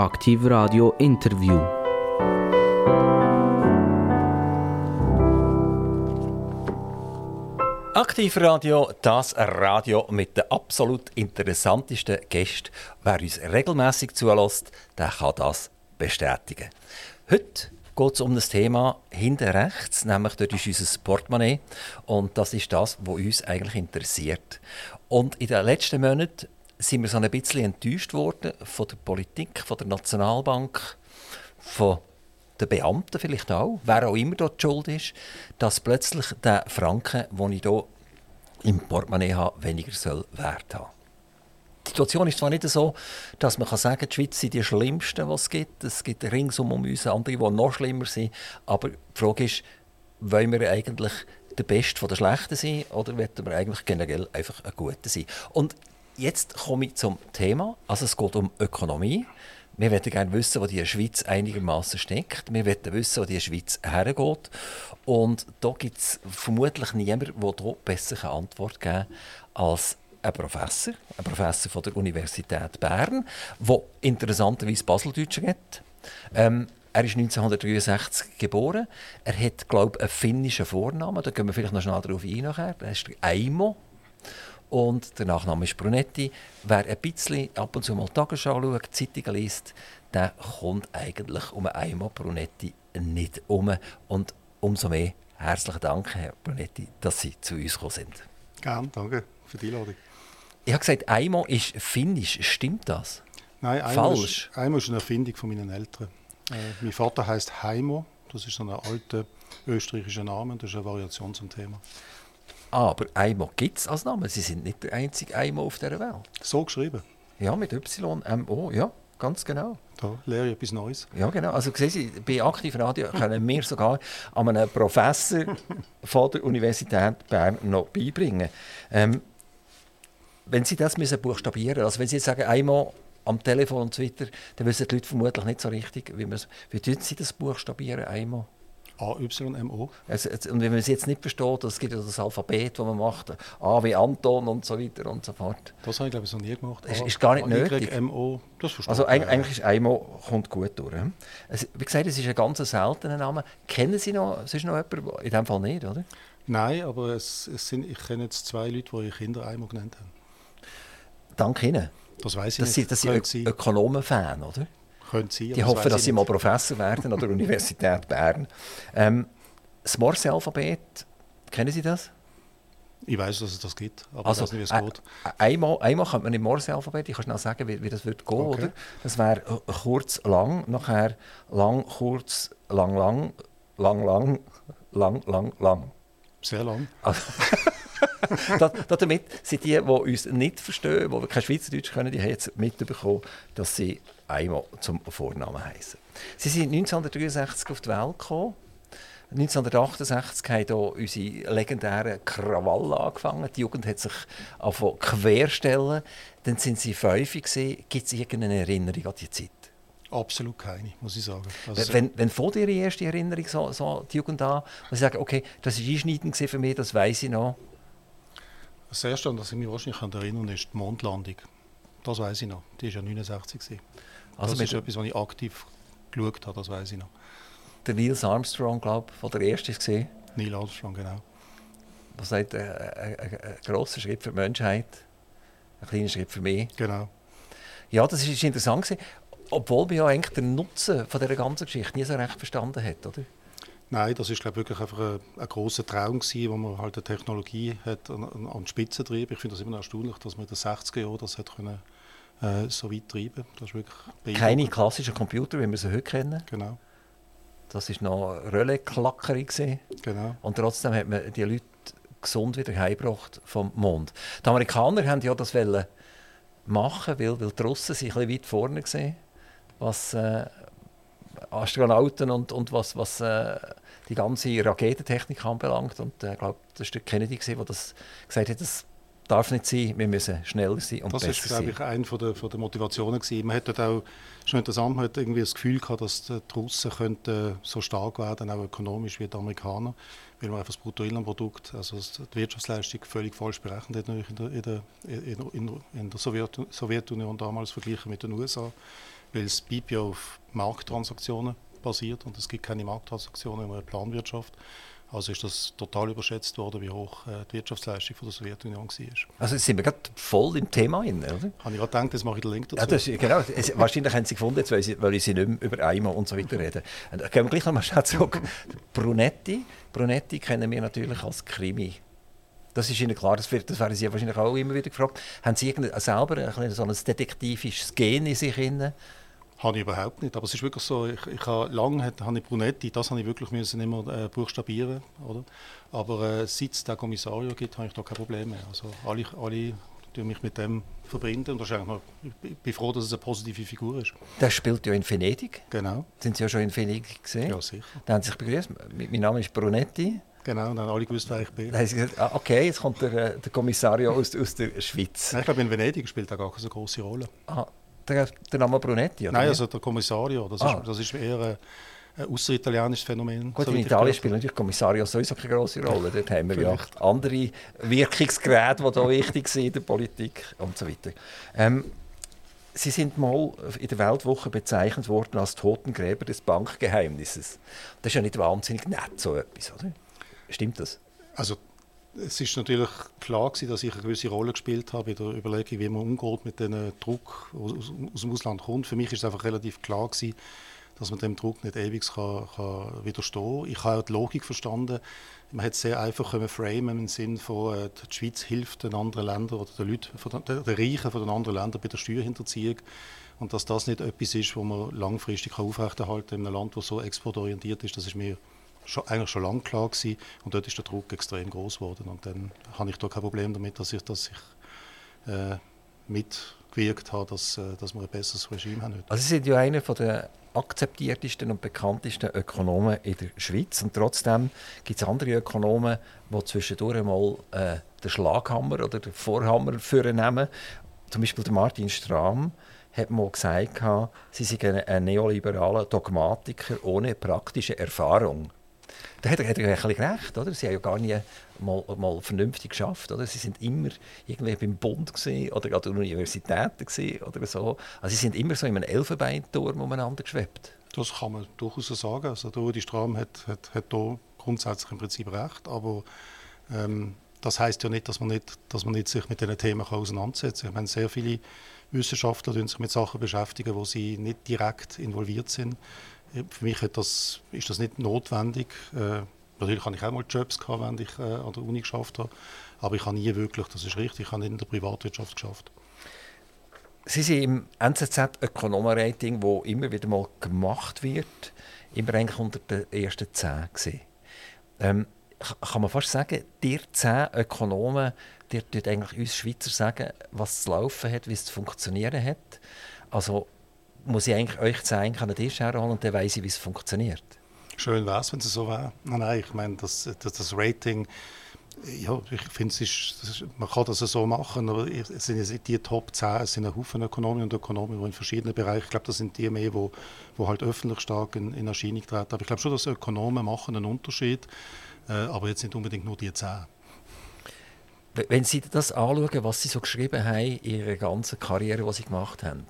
Aktiv Radio Interview. Aktiv Radio, das Radio mit den absolut interessantesten Gästen. Wer uns regelmäßig zulässt, der kann das bestätigen. Heute geht es um das Thema hinten rechts, nämlich dort ist unser Portemonnaie. Und das ist das, was uns eigentlich interessiert. Und in den letzten Monaten sind wir so ein bisschen enttäuscht worden von der Politik, von der Nationalbank, von den Beamten vielleicht auch, wer auch immer dort schuld ist, dass plötzlich der Franken, den ich hier im Portemonnaie habe, weniger soll Wert haben. Die Situation ist zwar nicht so, dass man sagen kann, die Schweiz sind die schlimmsten, die es gibt. Es gibt ringsum um uns andere, die noch schlimmer sind. Aber die Frage ist, wollen wir eigentlich der Beste der Schlechten sein oder wollen wir eigentlich generell einfach ein Guter sein? Und jetzt komme ich zum Thema. Also es geht um Ökonomie. Wir möchten gerne wissen, wo die Schweiz einigermaßen steckt. Wir möchten wissen, wo die Schweiz hergeht. Und da gibt es vermutlich niemanden, der hier besser eine Antwort geben kann als ein Professor, ein Professor von der Universität Bern, der interessanterweise Baseldeutsch redet. Ähm, er ist 1963 geboren. Er hat, glaube ich, einen finnischen Vornamen. Da gehen wir vielleicht noch schnell darauf ein. Er ist Aimo. Und der Nachname ist Brunetti. Wer ein bisschen ab und zu mal Tagesschau schaut, Zeitungen liest, der kommt eigentlich um Aimo Brunetti nicht um. Und umso mehr herzlichen Dank, Herr Brunetti, dass Sie zu uns gekommen sind. Gerne, danke für die Einladung. Ich habe gesagt, Aimo ist finnisch. Stimmt das? Nein, Aimo Falsch. Ist, Aimo ist eine Erfindung von meinen Eltern. Äh, mein Vater heißt Heimo. Das ist so ein alter österreichischer Name. Das ist eine Variation zum Thema. Aber Aimo gibt es als Name. Sie sind nicht der einzige Aimo auf dieser Welt. So geschrieben? Ja, mit Y-M-O, ja, ganz genau. Da lehre ich etwas Neues. Ja, genau. Also sehen Sie, bei Aktivradio können wir sogar an einem Professor von der Universität Bern noch beibringen. Ähm, wenn Sie das müssen buchstabieren also wenn Sie jetzt sagen, einmal am Telefon und so weiter, dann wissen die Leute vermutlich nicht so richtig, wie, wie Sie das buchstabieren einmal? A-Y-M-O. Also, und wenn man es jetzt nicht versteht, es gibt ja das Alphabet, das man macht, A wie Anton und so weiter und so fort. Das habe ich glaube ich noch nie gemacht. Das ist gar nicht nötig. M-O, das Also eigentlich ist Eimo kommt gut durch. Also, wie gesagt, es ist ein ganz seltener Name. Kennen Sie noch, es ist noch jemand, in dem Fall nicht, oder? Nein, aber es, es sind, ich kenne jetzt zwei Leute, die ihre Kinder Eimo genannt haben. Dank Ihnen. Das weiß ich das nicht. Sie, das sind Ökonomen-Fan, oder? Könnte sein. Die hoffen, dass sie mal Professor werden an der Universität Bern. Ähm, das Morse-Alphabet, kennen Sie das? Ich weiß, dass es das gibt, aber also, ich weiß nicht, wie es geht. Einmal, einmal könnte man im Morse-Alphabet, ich kann schnell sagen, wie, wie das wird gehen, okay. oder? Das wäre kurz, lang, nachher lang, kurz, lang, lang, lang, lang, lang, lang, lang. Sehr lang. Also, damit sind die, die uns nicht verstehen, die kein Schweizerdeutsch können, die haben jetzt mitbekommen, dass sie einmal zum Vornamen heißen. Sie sind 1963 auf die Welt gekommen. 1968 haben hier unsere legendären Krawalle angefangen. Die Jugend hat sich querstellen. Dann sind sie fünf. Gibt es irgendeine Erinnerung an die Zeit? Absolut keine, muss ich sagen. Also wenn, wenn vor Ihre erste Erinnerung so, so die Jugend an, wo Sie sagen, okay, das war einschneidend für mich, das weiß ich noch. Das erste, an das ich mich wahrscheinlich erinnern kann, ist die Mondlandung. Das weiß ich noch. Die war ja 69. Also das ist etwas, was ich aktiv geschaut habe, das weiß ich noch. Der Neil Armstrong, glaube ich, war der erste gesehen. Neil Armstrong, genau. Was sagt, ein, ein, ein grosser Schritt für die Menschheit, ein kleiner Schritt für mich. Genau. Ja, das ist interessant gewesen, obwohl man ja eigentlich den Nutzen von dieser ganzen Geschichte nie so recht verstanden hat, oder? Nein, das ist glaube wirklich einfach ein, ein großer Traum gewesen, wo man halt eine Technologie hat an, an die Spitze trieb. Ich finde das immer noch erstaunlich, dass man in den 60er Jahren das hat können, äh, so weit treiben. Das ist wirklich Keine klassischen Computer, wie wir sie heute kennen. Genau. Das war noch Relais-Klackerei. Genau. Und trotzdem hat man die Leute gesund wieder heimgebracht vom Mond. Die Amerikaner haben ja das machen, weil, weil die Russen sich ein bisschen weit vorne gesehen, was äh, Astronauten und, und was, was äh, die ganze Raketentechnik anbelangt. Und äh, ich glaube, das war Kennedy, der das gesagt hat, das darf nicht sein, wir müssen schneller sein und das besser sein. Das ist, glaube ich, eine von der, von der Motivationen gewesen. Man hat auch, schon interessant, man hat irgendwie das Gefühl gehabt, dass die Russen könnten so stark werden, auch ökonomisch wie die Amerikaner, weil man einfach das Bruttoinlandprodukt, also die Wirtschaftsleistung völlig falsch berechnet hat in der, in der, in, in, der Sowjetunion damals verglichen mit den USA weil das BIP ja auf Markttransaktionen basiert und es gibt keine Markttransaktionen in einer Planwirtschaft. Also ist das total überschätzt worden, wie hoch äh, die Wirtschaftsleistung von der Sowjetunion war. Also sind wir gerade voll im Thema drin, oder? Habe ich gerade gedacht, jetzt mache ich den Link dazu. Ja, das, genau, es, wahrscheinlich haben sie gefunden, jetzt weil, sie, weil sie nicht mehr über Eimer und so weiter reden. Und, gehen wir gleich nochmal schnell zurück. Brunetti, Brunetti kennen wir natürlich als Krimi. Das ist Ihnen klar, das, wird, das werden Sie wahrscheinlich auch immer wieder gefragt. Haben Sie selber ein, so ein detektivisches Gen in sich? Drin? Habe ich überhaupt nicht. Aber es ist wirklich so, ich, ich habe lange habe ich Brunetti, das habe ich wirklich müssen immer äh, buchstabieren, oder? Aber äh, seit es den Kommissario gibt, habe ich da kein Problem mehr. Also alle, alle tun mich mit dem verbinden und wahrscheinlich ich bin froh, dass es eine positive Figur ist. Der spielt ja in Venedig. Genau. Sind Sie ja schon in Venedig gesehen? Ja, sicher. Da haben Sie sich begrüßt. Mein Name ist Brunetti. Genau, dann haben alle gewusst, wer ich bin. Dann haben sie gesagt, ah, okay, jetzt kommt der, äh, der Kommissario aus, aus der Schweiz. Nein, ich glaube, in Venedig spielt er gar keine so große Rolle. Ah, der, der Name Brunetti? Oder Nein, also der Kommissario. Das, ah. ist, das ist eher ein, ein außeritalienisches Phänomen. Gut, so in Italien spielt natürlich Kommissario sowieso keine große Rolle. Dort haben wir Vielleicht. ja andere Wirkungsgeräte, die da wichtig sind in der Politik und so weiter. Ähm, Sie sind mal in der Weltwoche bezeichnet worden als Totengräber des Bankgeheimnisses. Das ist ja nicht wahnsinnig nett, so etwas, oder? Stimmt das? Also es ist natürlich klar gewesen, dass ich eine gewisse Rolle gespielt habe in der Überlegung, wie man umgeht mit dem Druck, der aus, aus, dem Ausland kommt. Für mich ist es einfach relativ klar gewesen, dass man dem Druck nicht ewig kann, kann widerstehen kann. Ich habe auch die Logik verstanden. Man hätte sehr einfach framen im Sinne von, äh, die Schweiz hilft den anderen Ländern oder den Leuten, von den, den Reichen von den anderen Ländern bei der Steuerhinterziehung. Und dass das nicht etwas ist, was man langfristig aufrechterhalten kann in einem Land, das so exportorientiert ist, das ist mir schon, eigentlich schon lange klar gewesen. Und dort ist der Druck extrem groß geworden. Und dann habe ich da kein Problem damit, dass ich, dass ich äh, mitgewirkt habe, dass, äh, dass wir ein besseres Regime haben. Also Sie sind ja einer der akzeptiertesten und bekanntesten Ökonomen in der Schweiz. Und trotzdem gibt es andere Ökonomen, die zwischendurch mal äh, den Schlaghammer oder den Vorhammer nehmen. Zum Beispiel der Martin Strahm hat mal gesagt, sie seien ein neoliberaler Dogmatiker ohne praktische Erfahrung. Da hat er, hat er ein bisschen recht, oder? Sie haben ja gar nie mal, mal vernünftig geschafft, oder? Sie sind immer irgendwie beim Bund oder an den Universitäten oder so. Also sie sind immer so in einem Elfenbeinturm umeinander geschwebt. Das kann man durchaus so sagen. Also der Rudi Strahm hat, hat, hat da grundsätzlich im Prinzip recht, aber ähm, das heißt ja nicht, dass man nicht, dass man nicht sich mit diesen Themen auseinandersetzen kann. Ich meine, sehr viele Wissenschaftler sich mit Sachen beschäftigen, wo sie nicht direkt involviert sind. Für mich das, ist das nicht notwendig. Äh, natürlich habe ich auch mal Jobs gehabt, wenn ich äh, an der Uni geschafft habe, aber ich habe nie wirklich, das ist richtig, ich habe nicht in der Privatwirtschaft geschafft. Sie sind im NZZ Ökonomenrating, wo immer wieder mal gemacht wird, immer eigentlich unter den ersten zehn gesehen. Ähm, kann man fast sagen, die zehn Ökonomen, die eigentlich uns Schweizer sagen, was zu laufen hat, wie es zu funktionieren hat. Also muss ich eigentlich euch zeigen, an den Tisch herholen und dann weiss ich, wie es funktioniert. Schön wäre es, wenn es so wäre. Nein, nein, ich meine, das, das, das Rating, ja, ich finde, man kann das so machen, aber es sind die Top 10, es sind ein Haufen Ökonomen und Ökonomen, die in verschiedenen Bereichen, ich glaube, das sind die mehr, die, halt öffentlich stark in, in Erscheinung treten. Aber ich glaube schon, dass Ökonomen machen einen Unterschied, äh, aber jetzt nicht unbedingt nur die 10. Wenn Sie das anschauen, was Sie so geschrieben haben in Ihrer ganzen Karriere, die Sie gemacht haben,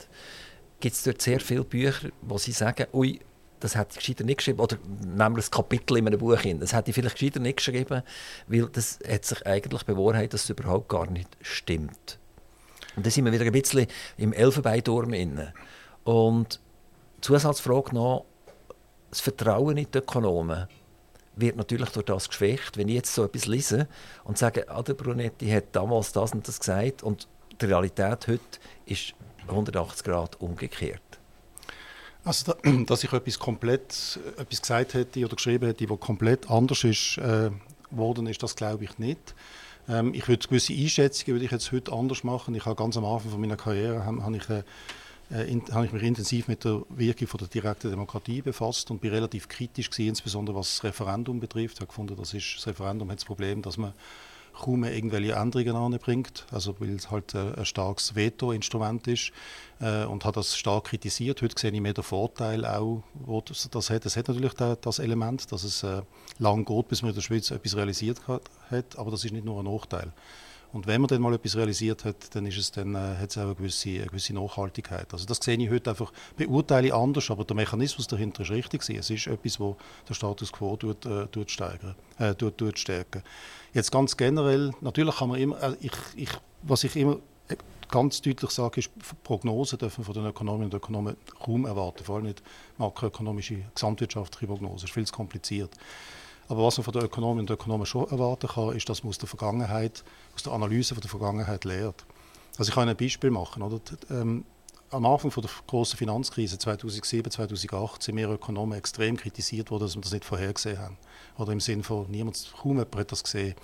gibt es dort sehr viele Bücher, wo sie sagen, ui, das hätte ich gescheiter nicht geschrieben, oder nehmen wir ein Kapitel in einem Buch hin, das hätte ich vielleicht gescheiter nicht geschrieben, weil das hat sich eigentlich bewahrheitet, dass es überhaupt gar nicht stimmt. Und da sind wir wieder ein bisschen im Elfenbeinturm inne. Und Zusatzfrage noch, das Vertrauen in die Ökonomen wird natürlich durch das geschwächt. Wenn ich jetzt so etwas lese und sage, ah, der Brunetti hat damals das und das gesagt und die Realität heute ist 180 Grad umgekehrt. Also, dass ich etwas komplett etwas gesagt hätte oder geschrieben hätte, was komplett anders ist äh, worden, ist das glaube ich nicht. Ähm, ich würde gewisse Einschätzungen würde ich jetzt heute anders machen. Ich habe ganz am Anfang von meiner Karriere habe, habe ich, äh, äh, in, ich mich intensiv mit der Wirkung von der direkten Demokratie befasst und bin relativ kritisch gewesen, insbesondere was das Referendum betrifft. Ich habe gefunden, das, ist, das Referendum hat das Problem, dass man kaum irgendwelche Änderungen anbringt, also weil es halt ein starkes Veto-Instrument ist äh, und hat das stark kritisiert. Heute sehe ich mehr den Vorteil auch, wo das, das hat. Es hat natürlich das Element, dass es äh, lang geht, bis man in der Schweiz etwas realisiert hat, aber das ist nicht nur ein Nachteil. Und wenn man dann mal etwas realisiert hat, dann, ist es dann äh, hat es auch eine gewisse, eine gewisse Nachhaltigkeit. Also das sehe ich heute einfach, beurteile ich anders, aber der Mechanismus dahinter ist richtig. Es ist etwas, wo der Status quo tut, äh, tut steigern, äh, tut, tut stärken. Jetzt ganz generell, natürlich kann man immer, äh, ich, ich, was ich immer ganz deutlich sage, ist, Prognosen dürfen von den Ökonomen und Ökonomen kaum erwarten, vor allem nicht makroökonomische, gesamtwirtschaftliche Prognosen. Das ist viel zu kompliziert. Aber was man von den Ökonomen und Ökonomen schon erwarten kann, ist, dass man aus der Vergangenheit, aus der Analyse von der Vergangenheit lehrt. Also ich kann ein Beispiel machen. Oder? Ähm, am Anfang von der großen Finanzkrise 2007, 2008 sind wir Ökonomen extrem kritisiert worden, dass wir das nicht vorhergesehen haben. Oder im Sinne von, niemand, kaum jemand hat das gesehen.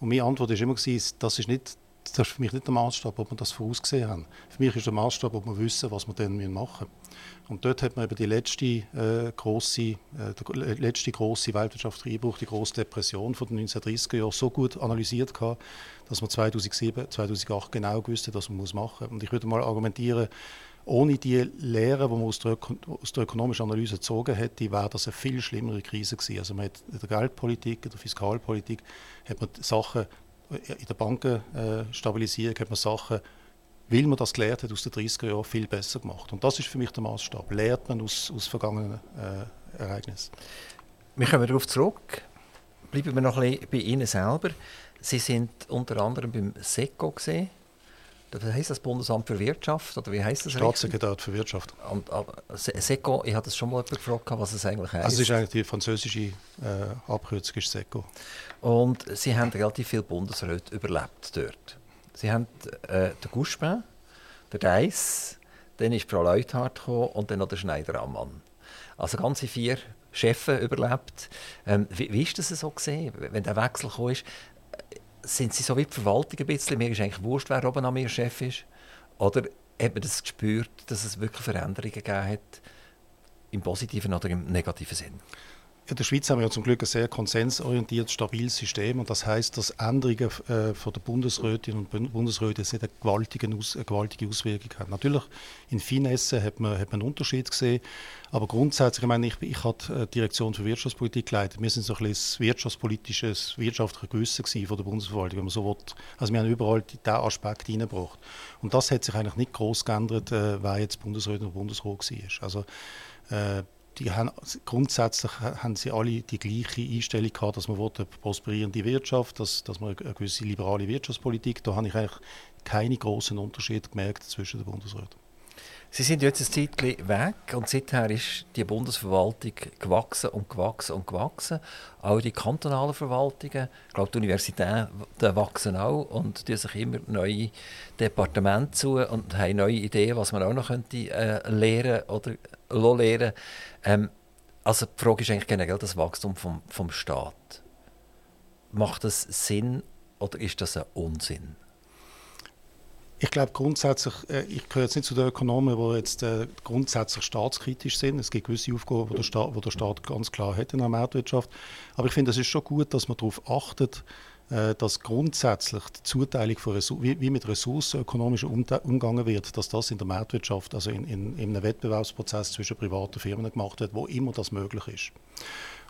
Und meine Antwort war immer, das ist nicht das ist für mich nicht der Maßstab, ob wir das vorausgesehen haben. Für mich ist der Maßstab, ob wir wissen, was wir dann machen müssen. Und dort hat man eben die letzte, äh, grosse, äh, der letzte grosse weltwirtschaftliche Einbruch, die große Depression von den 1930er Jahren so gut analysiert gehabt, dass man 2007, 2008 genau wusste, was man machen muss. Und ich würde mal argumentieren, ohne die Lehre, die man aus der, aus der ökonomischen Analyse gezogen hätte, wäre das eine viel schlimmere Krise gewesen. Also man hat in der Geldpolitik, in der Fiskalpolitik, hat man Sachen in der Bankenstabilisierung hat man Sachen, weil man das gelernt hat aus den 30er Jahren, viel besser gemacht. Und das ist für mich der Maßstab. Lehrt man aus, aus vergangenen äh, Ereignissen. Wir kommen darauf zurück. Bleiben wir noch ein bisschen bei Ihnen selber. Sie sind unter anderem beim SECO gesehen. Das heisst das Bundesamt für Wirtschaft oder wie heißt das? Staatssekretär für Wirtschaft. Und, SECO, ich hatte das schon mal gefragt, was es eigentlich heißt. Also es ist eigentlich die französische äh, Abkürzung ist SECO. Und Sie haben relativ viele Bundesräte überlebt dort. Sie haben äh, den Guspin, den Deiss, dann ist Frau Leuthardt und dann noch der Schneider Ammann. Also ganze vier Chefs überlebt. Ähm, wie, wie ist das so gesehen, wenn der Wechsel kam? Ist, sind Sie so wie die Verwaltung ein bisschen? Mir ist eigentlich wurscht, wer oben an mir Chef ist. Oder hat man das gespürt, dass es wirklich Veränderungen gegeben hat, im positiven oder im negativen Sinn? In der Schweiz haben wir ja zum Glück ein sehr konsensorientiertes, stabiles System. Und das heißt, dass Änderungen äh, von der Bundesrätin und Bundesräte nicht eine gewaltige, Aus eine gewaltige Auswirkung haben. Natürlich, in Finesse hat man, hat man einen Unterschied gesehen. Aber grundsätzlich, ich meine, ich, ich die äh, Direktion für Wirtschaftspolitik geleitet. Wir sind so ein bisschen das wirtschaftspolitische, wirtschaftliche Gewissen von der Bundesverwaltung, wenn man so will. Also wir haben überall diesen Aspekt hineingebracht. Und das hat sich eigentlich nicht groß geändert, äh, wer jetzt Bundesrätin oder Bundesrat war. Also, äh, die haben, grundsätzlich haben sie alle die gleiche Einstellung gehabt, dass man eine prosperierende Wirtschaft, dass, dass man eine gewisse liberale Wirtschaftspolitik, da habe ich eigentlich keine großen Unterschiede gemerkt zwischen den Bundesräten. Sie sind jetzt ein Zeitchen weg und seither ist die Bundesverwaltung gewachsen und gewachsen und gewachsen. Auch die kantonalen Verwaltungen, ich glaube, die Universitäten wachsen auch und die sich immer neue Departemente zu und haben neue Ideen, was man auch noch könnte, äh, lernen oder lernen ähm, Also die Frage ist eigentlich generell das Wachstum vom, vom Staat. Macht das Sinn oder ist das ein Unsinn? Ich glaube grundsätzlich, äh, ich gehöre jetzt nicht zu den Ökonomen, die jetzt äh, grundsätzlich staatskritisch sind. Es gibt gewisse Aufgaben, die der Staat, wo der Staat ganz klar hat in der Marktwirtschaft. Aber ich finde, es ist schon gut, dass man darauf achtet, dass grundsätzlich die Zuteilung von Ressourcen, wie, wie, mit Ressourcen ökonomisch umgegangen wird, dass das in der Marktwirtschaft, also in, in, in einem Wettbewerbsprozess zwischen privaten Firmen gemacht wird, wo immer das möglich ist.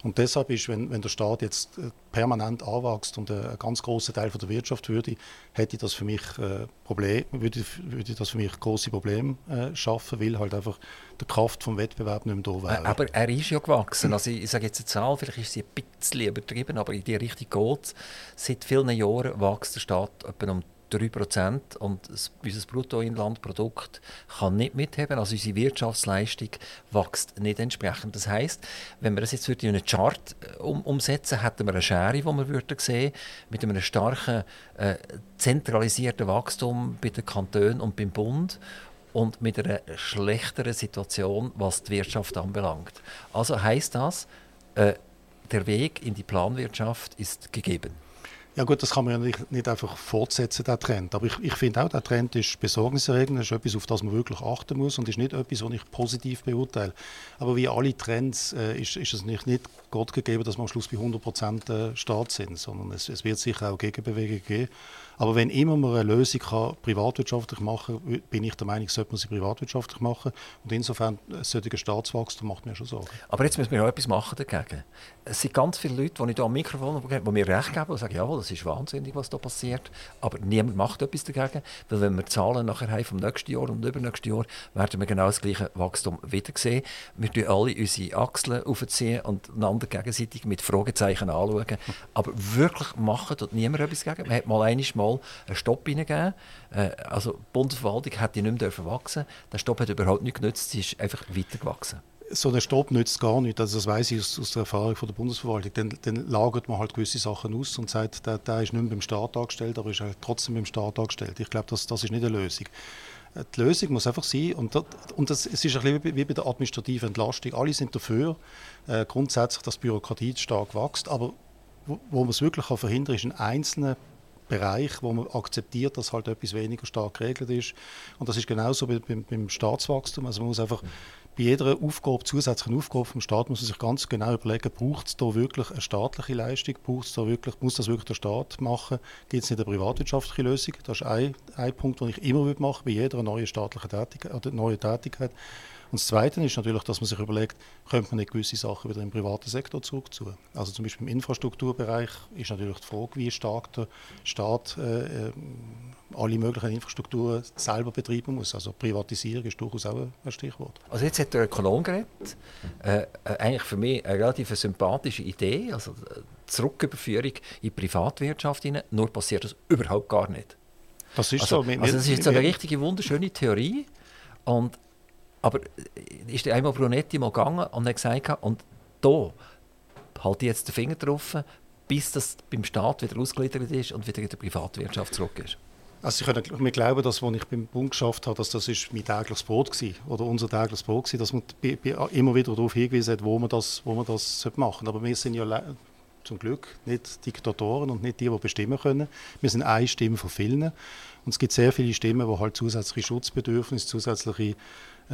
Und deshalb ist, wenn, wenn der Staat jetzt äh, permanent anwächst und ein, ganz großer Teil von der Wirtschaft würde, hätte das für mich äh, Problem, würde, würde das für mich große Probleme äh, schaffen, weil halt einfach die Kraft vom Wettbewerb nicht mehr da wäre. Aber er ist ja gewachsen. Also ich, ich sage jetzt eine Zahl, vielleicht ist sie ein bisschen übertrieben, aber in die Richtung geht es. Seit vielen Jahren wächst der Staat etwa um 3% und unser Bruttoinlandprodukt kann nicht mitheben, also unsere Wirtschaftsleistung wächst nicht entsprechend. Das heißt, wenn wir das jetzt in einen Chart äh, um, umsetzen, hätten wir eine Schere, die wir würden sehen, mit einem starken äh, zentralisierten Wachstum bei den Kantonen und beim Bund und mit einer schlechteren Situation, was die Wirtschaft anbelangt. Also heißt das, äh, der Weg in die Planwirtschaft ist gegeben. Ja gut, das kann man ja nicht, nicht einfach fortsetzen, der Trend. Aber ich, ich finde auch, der Trend ist besorgniserregend, das ist etwas, auf das man wirklich achten muss und ist nicht etwas, was ich positiv beurteile. Aber wie alle Trends äh, ist, ist es nicht, nicht Gott gegeben, dass wir am Schluss bei 100% äh, Staat sind, sondern es, es wird sicher auch Gegenbewegungen geben. Aber wenn immer man eine Lösung kann, privatwirtschaftlich machen kann, bin ich der Meinung, sollte man sie privatwirtschaftlich machen. Und insofern, solche Staatswachstum macht mir schon Sorgen. Aber jetzt müssen wir ja etwas machen dagegen. Es sind ganz viele Leute, die ich hier am Mikrofon die mir recht geben und sagen, jawohl, das ist wahnsinnig, was da passiert. Aber niemand macht etwas dagegen, weil wenn wir Zahlen nachher haben vom nächsten Jahr und übernächsten Jahr, werden wir genau das gleiche Wachstum wieder sehen. Wir tun alle unsere Achseln aufziehen und einander gegenseitig mit Fragezeichen anschauen. Aber wirklich machen tut niemand etwas dagegen. Man hat mal einmal mal einen Stopp hineingegeben. Äh, also die Bundesverwaltung hätte nicht mehr wachsen Der Stopp hat überhaupt nicht genützt, sie ist einfach weitergewachsen so ein Stopp nützt gar nichts. Also das weiß ich aus, aus, der Erfahrung von der Bundesverwaltung. Dann, dann, lagert man halt gewisse Sachen aus und sagt, der, der ist nicht mehr beim Staat angestellt, aber ist halt trotzdem beim Staat angestellt. Ich glaube, das, das ist nicht eine Lösung. Äh, die Lösung muss einfach sein, und, das, und das, es ist ein bisschen wie bei der administrativen Entlastung. Alle sind dafür, äh, grundsätzlich, dass die Bürokratie stark wächst, aber wo, wo man es wirklich kann verhindern kann, ist ein einzelner Bereich, wo man akzeptiert, dass halt etwas weniger stark geregelt ist. Und das ist genauso beim, beim Staatswachstum. Also man muss einfach bei jeder Aufgabe, zusätzlichen Aufgabe vom Staat muss man sich ganz genau überlegen, braucht es da wirklich eine staatliche Leistung, braucht's da wirklich, muss das wirklich der Staat machen, gibt es nicht eine privatwirtschaftliche Lösung? Das ist ein, ein Punkt, den ich immer machen bei jeder neuen staatlichen Tätigkeit, oder neuen Tätigkeit. Und das Zweite ist natürlich, dass man sich überlegt, könnte man nicht gewisse Sachen wieder im privaten Sektor zurückziehen. Also zum Beispiel im Infrastrukturbereich ist natürlich die Frage, wie stark der Staat äh, äh alle möglichen Infrastrukturen selber betreiben muss. Also Privatisierung ist durchaus auch ein Stichwort. Also jetzt hat der Ökonom geredet. Äh, äh, eigentlich für mich eine relativ sympathische Idee, also äh, Zurücküberführung in die Privatwirtschaft hinein. Nur passiert das überhaupt gar nicht. Das ist also, so. also das ist jetzt eine richtige wunderschöne Theorie. Und aber äh, ist einmal Brunetti mal gegangen und hat gesagt, und da halte ich jetzt den Finger drauf, bis das beim Staat wieder ausgegliedert ist und wieder in der Privatwirtschaft zurück ist. Also ich kann mir glauben, dass als ich beim Bund geschafft habe, dass das ist mein tägliches Brot war, oder unser tägliches Brot war, dass man immer wieder darauf hingewiesen hat, wo man das, wo man das machen Aber wir sind ja zum Glück nicht Diktatoren und nicht die, die bestimmen können. Wir sind eine Stimme von vielen. Und es gibt sehr viele Stimmen, die halt zusätzliche Schutzbedürfnisse, zusätzliche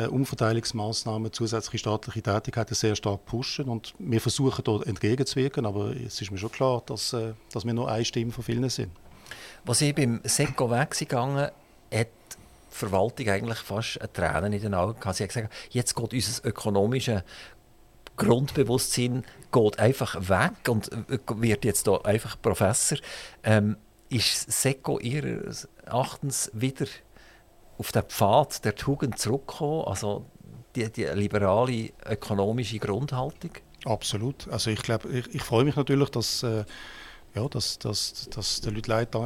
Umverteilungsmaßnahmen, zusätzliche staatliche Tätigkeiten sehr stark pushen. Und wir versuchen dort entgegenzuwirken, aber es ist mir schon klar, dass, äh, dass wir nur eine Stimme von vielen sind. Als ich beim SECO weggegangen hat die Verwaltung eigentlich fast Tränen in den Augen gehabt. Sie hat gesagt, jetzt geht unser ökonomisches Grundbewusstsein geht einfach weg und wird jetzt da einfach Professor. Ähm, ist SECO Ihres Erachtens wieder auf den Pfad der Tugend zurückgekommen, also die, die liberale ökonomische Grundhaltung? Absolut. Also ich glaube, ich, ich freue mich natürlich, dass, äh, ja, dass, dass, dass den Leuten leid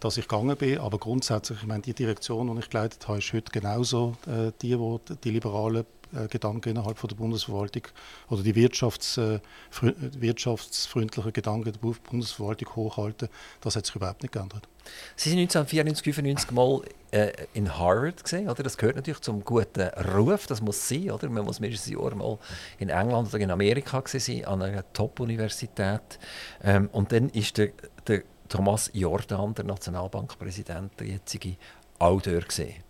dass ich gegangen bin, aber grundsätzlich, ich meine, die Direktion, die ich geleitet habe, ist heute genauso äh, die, wo die liberalen äh, Gedanken innerhalb von der Bundesverwaltung oder die Wirtschafts, äh, wirtschaftsfreundlichen Gedanken der Bundesverwaltung hochhalten, das hat sich überhaupt nicht geändert. Sie sind 1994, 95 mal äh, in Harvard gesehen, oder? Das gehört natürlich zum guten Ruf, das muss sein, oder? Man muss mindestens ein Jahr mal in England oder in Amerika sein, an einer Top-Universität. Ähm, und dann ist der, der Thomas Jordan, der Nationalbankpräsident, der jetzige, auch dort gesehen.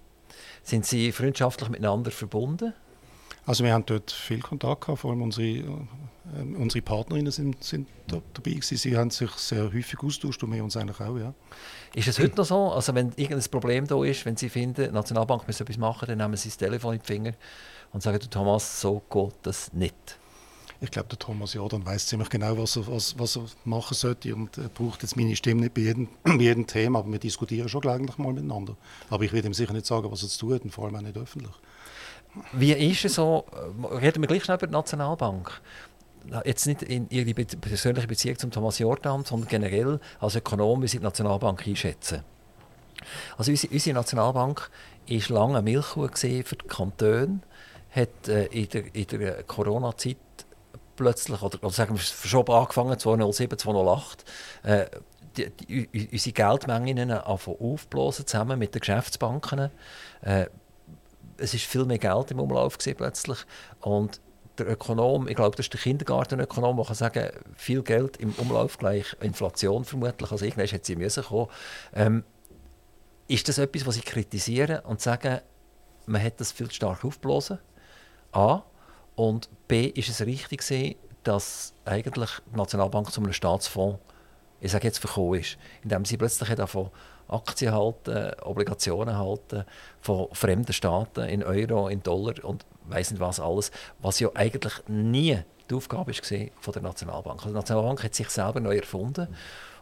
Sind Sie freundschaftlich miteinander verbunden? Also wir haben dort viel Kontakt gehabt, vor allem unsere, äh, unsere Partnerinnen sind, sind da, dabei gewesen. Sie haben sich sehr häufig austauscht und wir uns eigentlich auch, ja. Ist es heute noch so? Also wenn irgendein Problem da ist, wenn Sie finden, die Nationalbank muss etwas machen, dann nehmen Sie das Telefon in die Finger und sagen, Thomas, so geht das nicht. Ich glaube, der Thomas Jordan weiß ziemlich genau, was er, was, was er machen sollte und er braucht jetzt meine Stimme nicht bei jedem, bei jedem Thema, aber wir diskutieren schon gelegentlich mal miteinander. Aber ich will ihm sicher nicht sagen, was er zu tun hat und vor allem auch nicht öffentlich. Wie ist es so, reden wir gleich schnell über die Nationalbank, jetzt nicht in Ihre persönliche Beziehung zum Thomas Jordan, sondern generell als Ökonom, wie Sie die Nationalbank einschätzen. Also unsere, unsere Nationalbank war lange eine Milchkuh für die Kantone, hat äh, in der, der Corona-Zeit plötzlich, oder, oder sagen wir verschoben angefangen, 2007, 2008, äh, die, die, unsere Geldmengen aufblasen, zusammen mit den Geschäftsbanken. Äh, es ist viel mehr Geld im Umlauf plötzlich und der Ökonom, ich glaube, das ist der Kindergartenökonom, der kann sagen, viel Geld im Umlauf gleich Inflation vermutlich. Also irgendwann hat sie müssen kommen. Ähm, ist das etwas, was ich kritisiere und sage, man hat das viel zu stark aufgeblasen? A. Und B. Ist es richtig gewesen, dass eigentlich die Nationalbank zu einem Staatsfonds, ich sage jetzt, verkommen ist, indem sie plötzlich davon Aktien halten, Obligationen halten von fremden Staaten in Euro, in Dollar und weiß nicht was alles, was ja eigentlich nie die Aufgabe war von der Nationalbank. Also die Nationalbank hat sich selber neu erfunden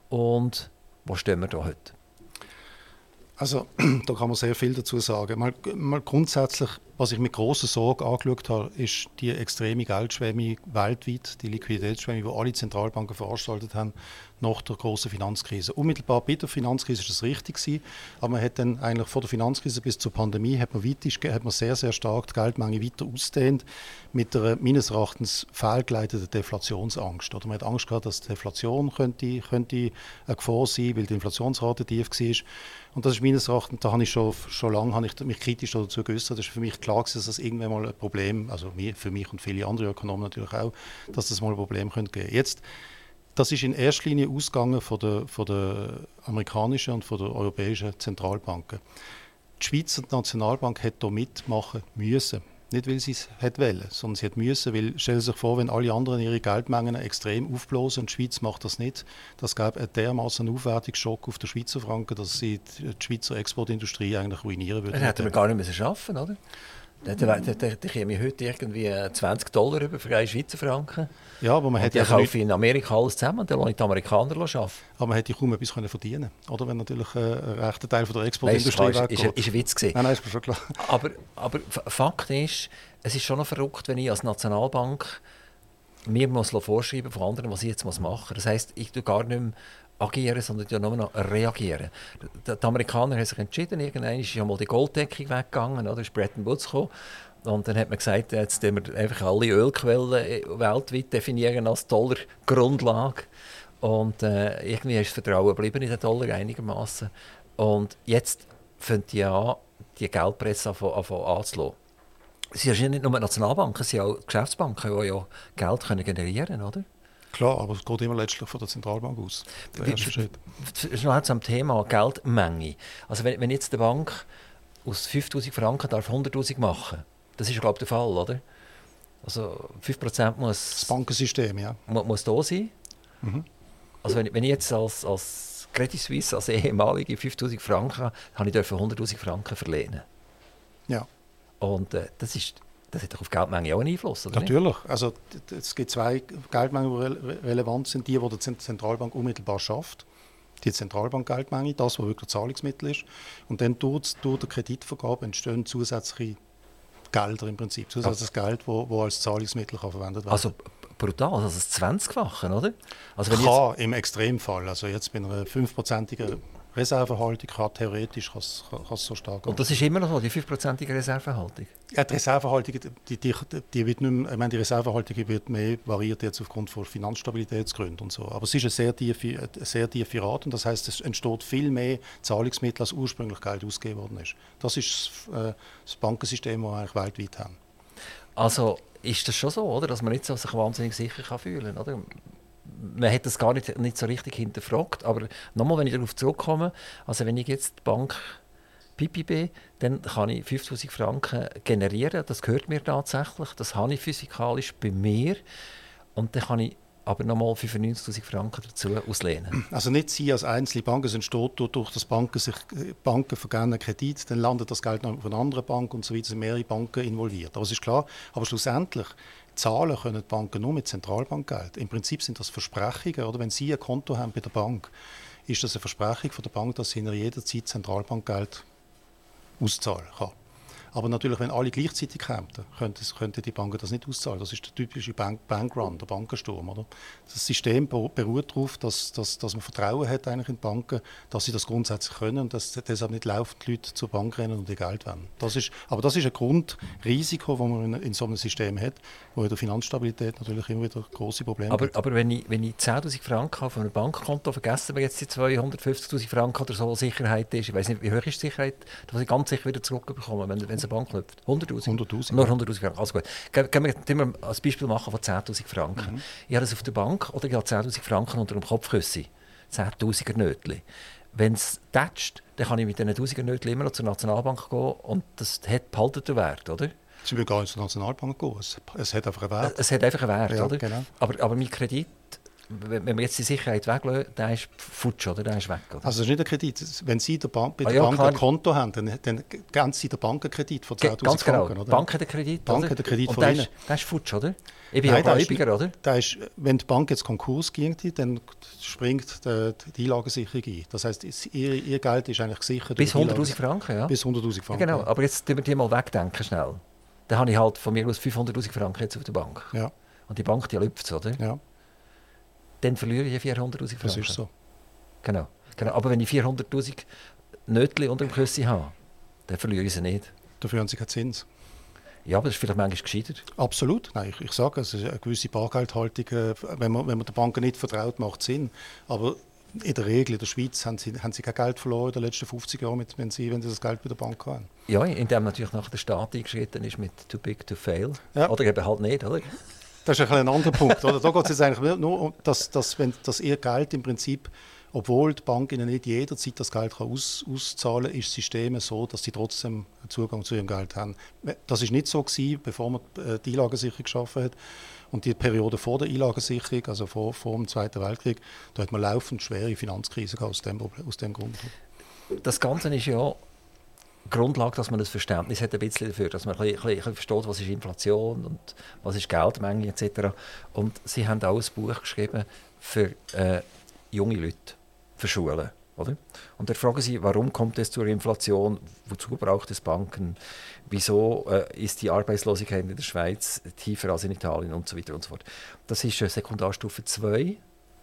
und Wo stehen wir da heute? Also, da kann man sehr viel dazu sagen. Mal, mal grundsätzlich, was ich mit großer Sorge angeschaut habe, ist die extreme Geldschwemme weltweit, die Liquiditätsschwemme, die alle Zentralbanken veranstaltet haben nach der großen Finanzkrise. Unmittelbar bei der Finanzkrise ist das richtig gewesen, aber man hat dann eigentlich vor der Finanzkrise bis zur Pandemie hat man, weitisch, hat man sehr, sehr stark die Geldmenge weiter ausdehnt mit der meines Erachtens fehlgeleiteten Deflationsangst. Oder man hat Angst gehabt, dass Deflation könnte, könnte eine Gefahr sein, weil die Inflationsrate tief war. Und das ist meines Erachtens, da habe ich schon, schon lange habe ich mich kritisch dazu geäußert, das ist für mich klar gewesen, dass das irgendwann mal ein Problem, also für mich und viele andere Ökonomen natürlich auch, dass das mal ein Problem könnte geben. Jetzt das ist in erster Linie ausgegangen von der, von der amerikanischen und von der europäischen Zentralbanken. Die Schweizer Nationalbank hätte hier mitmachen müssen. Nicht, weil sie es hätte wollen, sondern sie hätte müssen, weil stellen Sie sich vor, wenn alle anderen ihre Geldmengen extrem aufblasen und die Schweiz macht das nicht, das gäbe einen dermaßen Aufwertungsschock auf den Schweizer Franken, dass sie die Schweizer Exportindustrie eigentlich ruinieren würde. Dann hätten wir gar nicht mehr schaffen, oder? Da, da, da, da käme ich heute irgendwie 20 Dollar über für einen Schweizer Franken. Ja, aber man hätte ja kaufe in Amerika alles zusammen, dann lasse ich die Amerikaner arbeiten. Aber man hätte kaum etwas können verdienen oder? Wenn natürlich äh, ein rechter Teil von der Exportindustrie weggeht. Ist, ist, ist ein Witz gewesen. Nein, nein, ist schon klar. Aber, aber Fakt ist, es ist schon noch verrückt, wenn ich als Nationalbank mir muss vorschreiben von anderen, was ich jetzt machen muss. Das heisst, ich tue gar nicht mehr agieren, sondern ja nur noch reagieren. Die, die Amerikaner haben sich entschieden, irgendwann ist ja mal die Golddeckung weggegangen, oder ist Bretton Woods gekommen. Und dann hat man gesagt, jetzt wir einfach alle Ölquellen äh, weltweit definieren als Dollar-Grundlage. Und äh, irgendwie ist das Vertrauen geblieben in den Dollar einigermaßen. Und jetzt fängt die an, die Geldpresse anzulassen. Es sind ja nicht nur Nationalbanken, es sind auch Geschäftsbanken, die ja Geld generieren können, oder? Klar, aber es geht immer letztlich von der Zentralbank aus. Der erste Schritt. Schnell zum Thema Geldmenge. Also wenn, wenn jetzt die Bank aus 5000 Franken darf 100'000 machen das ist, glaube ich, der Fall, oder? Also 5% muss... Das Bankensystem, ja. Muss, muss da sein. Mhm. Also wenn, wenn ich jetzt als, als Credit Suisse, als ehemalige 5000 Franken, habe ich 100'000 Franken verlehnen. Ja. Und äh, das ist das hat doch auf Geldmenge auch einen Einfluss, oder Natürlich. Nicht? Also, es gibt zwei Geldmengen, die relevant sind. Die, die die Zentralbank unmittelbar schafft. Die Zentralbankgeldmenge, das, was wirklich Zahlungsmittel ist. Und dann durch, durch die Kreditvergabe entstehen zusätzliche Gelder im Prinzip. Zusätzliches also, Geld, wo, wo als Zahlungsmittel kann verwendet werden Also brutal, also das 20-fache, oder? Also wenn kann, im Extremfall. Also jetzt bei einer 5-prozentigen Reservehaltung kann theoretisch kann es so stark Und das ist immer noch so, die 5%ige Reservehaltung? Ja, die Reservehaltung, die, die, die, wird nicht mehr, ich meine, die Reservehaltung wird mehr variiert jetzt aufgrund von Finanzstabilitätsgründen und so. Aber es ist eine sehr tiefe, eine sehr tiefe Rate und das heißt, es entsteht viel mehr Zahlungsmittel, als ursprünglich Geld ausgegeben worden ist. Das ist äh, das Bankensystem, das wir eigentlich weltweit haben. Also ist das schon so, oder? dass man nicht so sich wahnsinnig sicher kann fühlen kann? Man hat das gar nicht, nicht so richtig hinterfragt. Aber nochmal, wenn ich darauf zurückkomme, also wenn ich jetzt die Bank Pipi bin, dann kann ich 5000 Franken generieren. Das gehört mir tatsächlich. Das habe ich physikalisch bei mir. Und dann kann ich aber nochmal 95'000 Franken dazu auslehnen. Also nicht Sie als einzelne Bank, es entsteht durch das Banken sich Banken vergeben Kredit, dann landet das Geld noch auf einer anderen Bank und so weiter, sind mehrere Banken involviert. Aber es ist klar, aber schlussendlich zahlen können die Banken nur mit Zentralbankgeld. Im Prinzip sind das Versprechungen. Oder wenn Sie ein Konto haben bei der Bank, ist das eine Versprechung von der Bank, dass sie Ihnen jederzeit Zentralbankgeld auszahlen kann. Aber natürlich, wenn alle gleichzeitig kämen, könnte, könnte die Banken das nicht auszahlen. Das ist der typische Bank Bankrun, der Bankensturm. Oder? Das System beruht darauf, dass, dass, dass man Vertrauen hat eigentlich in die Banken, dass sie das grundsätzlich können und dass deshalb nicht laufend die Leute zur Bank rennen und ihr Geld wollen. Das ist, aber das ist ein Grundrisiko, das man in, in, so einem System hat, wo in der Finanzstabilität natürlich immer wieder große Probleme aber, hat. Aber wenn ich, wenn ich 10'000 Franken auf einem Bankkonto, vergessen wir jetzt die 250'000 Franken oder so Sicherheit ist, ich weiß nicht, wie hoch ist die Sicherheit, dass ich ganz sicher wieder zurückbekomme, wenn, wenn es eine Bank knüpft? 100'000? 100'000. Nur 100'000 Franken, also gut. Können wir, als Beispiel machen von 10'000 Franken. Mhm. Ich habe das auf der Bank oder ich habe 10'000 Franken unter dem Kopfküsse. 10'000er Nötchen. Wenn es tätscht, dann kann ich mit diesen 1000er Nötchen immer noch zur Nationalbank gehen und das hat behalten den Wert, oder? Sie müssen gar nicht zur Nationalbank gehen. Es, es, hat einfach einen Wert. Es hat einfach einen Wert, ja, oder? Genau. Aber, aber mein Kredit wenn wir jetzt die Sicherheit weglassen, dann ist futsch, oder? Dann ist weg, oder? Also das ist nicht ein Kredit. Wenn Sie der Bank, bei Ah der ja, Bank klar. ein Konto haben, dann, dann geben Sie der Bank einen Kredit von Ge- 10'000 Ganz genau. Franken, oder? Bank hat den Kredit, Bank oder? hat den Kredit Und von Ihnen. der ist futsch, oder? Ich bin Nein, ja Gläubiger, oder? Da ist, wenn die Bank jetzt Konkurs ginge, dann springt die, die Einlagensicherung ein. Das heisst, es- ihr, ihr Geld ist eigentlich gesichert. Bis über die 100'000 Franken, ja. Bis 100'000 ja Franken. genau, aber jetzt tun wir die mal wegdenken schnell. Dann habe ich halt von mir aus 500'000 Franken jetzt auf der Bank. Ja, Und die Bank, die lüpft oder? ja, Dann verliere ich 400'000 Franken. das ist so. Genau. genau. Aber wenn ich 400'000 Nötchen unter dem Küssi habe, dann verliere ich sie nicht. Dafür haben Sie keinen Zins. Ja, aber das ist vielleicht manchmal gescheiter. Absolut. Nein, ich, ich sage, es ist eine gewisse Bargeldhaltung, äh, wenn man, wenn man den Banken nicht vertraut, macht Sinn. Aber in der Regel in der Schweiz haben sie, haben sie kein Geld verloren in den letzten 50 Jahren, mit, wenn, sie, wenn sie das Geld bei der Bank haben. Ja, indem natürlich nachher der Staat eingeschritten ist mit «too big to fail». Ja. Oder eben halt nicht, oder? Das ist ein, anderer Punkt. Oder? Da geht es jetzt eigentlich nur um, dass, dass, wenn, dass ihr Geld im Prinzip, obwohl die Bank ihnen nicht jederzeit das Geld kann aus, auszahlen kann, ist das System so, dass sie trotzdem Zugang zu ihrem Geld haben. Das ist nicht so gewesen, bevor man äh, die Einlagensicherung geschaffen hat. Und die Periode vor der Einlagensicherung, also vor, vor dem Zweiten Weltkrieg, da hat man laufend schwere Finanzkrisen aus dem, aus dem Grund. Das Ganze ist ja Grundlage, dass man ein Verständnis hat ein bisschen dafür, dass man ein bisschen, ein bisschen versteht, was ist Inflation und was ist Geldmenge etc. Und sie haben auch ein Buch geschrieben für äh, junge Leute, für Schulen. Oder? Und da fragen sie, warum kommt es zur Inflation? Wozu braucht es Banken? Wieso äh, ist die Arbeitslosigkeit in der Schweiz tiefer als in Italien und so weiter und so fort. Das ist äh, Sekundarstufe 2.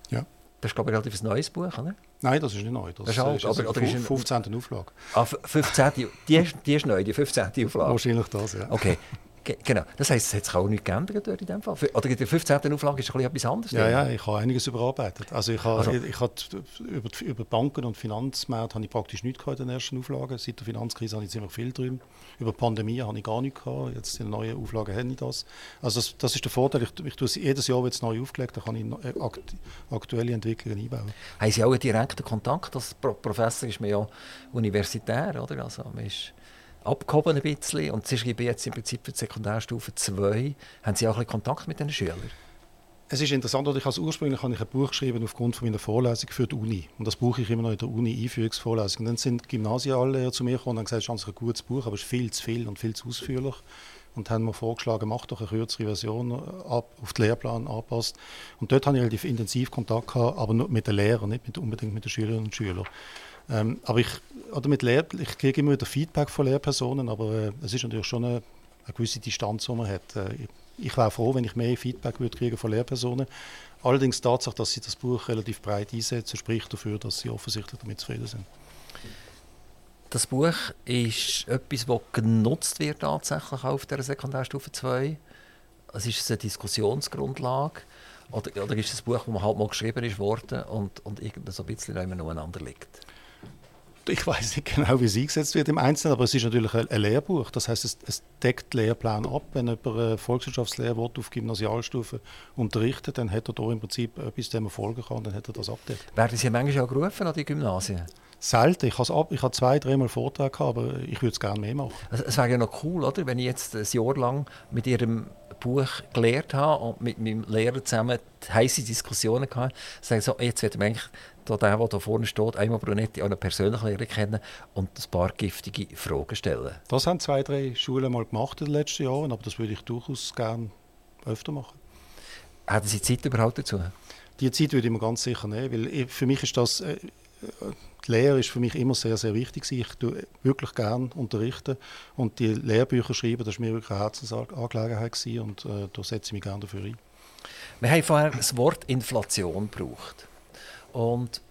Ja. Das ist, glaube ich, ein relativ neues Buch. Oder? Nein, das ist nicht neu. Das, Das ist alt, ist aber- aber, oder ist ein- 15. Auflage. Ah, f- 15. Die ist, die ist neu, die 15. Auflage. Wahrscheinlich das, ja. Okay, genau. Das heisst, es hat sich auch nichts geändert in dem Fall? Oder in der 15. Auflage ist ein bisschen etwas anderes? Ja, ja, ich habe einiges überarbeitet. Also ich habe, Also- ich, ich habe über, die- über Banken und Finanzmärkte habe ich praktisch nichts gehabt in den ersten Auflagen. Seit der Finanzkrise habe ich ziemlich viel drin. Über die Pandemie habe ich gar nichts gehabt. Jetzt in den neuen Auflagen habe ich das. Also das, das ist der Vorteil. Ich, ich tue es jedes Jahr wird es neu aufgelegt, da kann ich äh, akt, aktuelle Entwicklungen einbauen. Haben Sie auch einen direkten Kontakt? Als Pro Professor ist man ja universitär, oder? Also man ist abgehoben ein bisschen. Und Sie schreiben jetzt im Prinzip für die Sekundarstufe 2. Haben Sie auch ein Kontakt mit den Schülern? Es ist interessant, oder ich habe ursprünglich habe ich ein Buch geschrieben aufgrund von meiner Vorlesung für die Uni. Und das brauche ich immer noch in der Uni Einführungsvorlesung. Und dann sind Gymnasiallehrer zu mir gekommen und haben gesagt, es ist ein gutes Buch, aber es ist viel zu viel und viel zu ausführlich. Und haben mir vorgeschlagen, mach doch eine kürzere Version ab, auf den Lehrplan anpasst. Und dort habe ich relativ intensiv Kontakt gehabt, aber nur mit den Lehrern, nicht unbedingt mit den Schülerinnen und Schülern. Ähm, aber ich, oder mit Lehr ich kriege immer wieder Feedback von Lehrpersonen, aber äh, es ist natürlich schon eine, eine gewisse Distanz, die man hat. Äh, ich, ich wäre froh, wenn ich mehr Feedback würde kriegen von Lehrpersonen. Allerdings die Tatsache, dass sie das Buch relativ breit einsetzen, spricht dafür, dass sie offensichtlich damit zufrieden sind. Das Buch ist etwas, das genutzt wird tatsächlich auf der Sekundarstufe 2. Es ist eine Diskussionsgrundlage. Oder, oder ist es ein Buch, das halt mal geschrieben ist worden und, und irgend so ein bisschen nebeneinander liegt? Ich weiß nicht genau, wie es eingesetzt wird im Einzelnen, aber es ist natürlich ein, ein Lehrbuch. Das heißt, es, es deckt Lehrplan ab. Wenn jemand eine Volkswirtschaftslehre auf Gymnasialstufe unterrichtet, dann hat er da im Prinzip etwas, dem er folgen kann, dann hat er das abdeckt. Werden Sie manchmal auch gerufen an die Gymnasien? Selten. Ich habe, ich zwei, dreimal Vortrag gehabt, aber ich würde es gerne mehr machen. Es, es wäre ja noch cool, oder, wenn ich jetzt ein Jahr lang mit Ihrem Buch gelehrt habe und mit meinem Lehrer zusammen heiße Diskussionen hatte. Sagen so, jetzt wird man eigentlich da der, der da vorne steht, einmal Brunetti auch persönliche Lehrer kennen und ein paar giftige Fragen stellen. Das haben zwei, drei Schulen mal gemacht in den letzten Jahren, aber das würde ich durchaus gerne öfter machen. Haben Sie Zeit überhaupt dazu? Die Zeit würde ich mir ganz sicher nehmen, weil für mich ist das, äh, die Lehre ist für mich immer sehr, sehr wichtig. Ich tue wirklich gerne unterrichten und die Lehrbücher schreiben, das war mir wirklich eine Herzensangelegenheit gewesen und äh, da setze ich mich gerne dafür ein. Wir haben vorher das Wort Inflation gebraucht. Und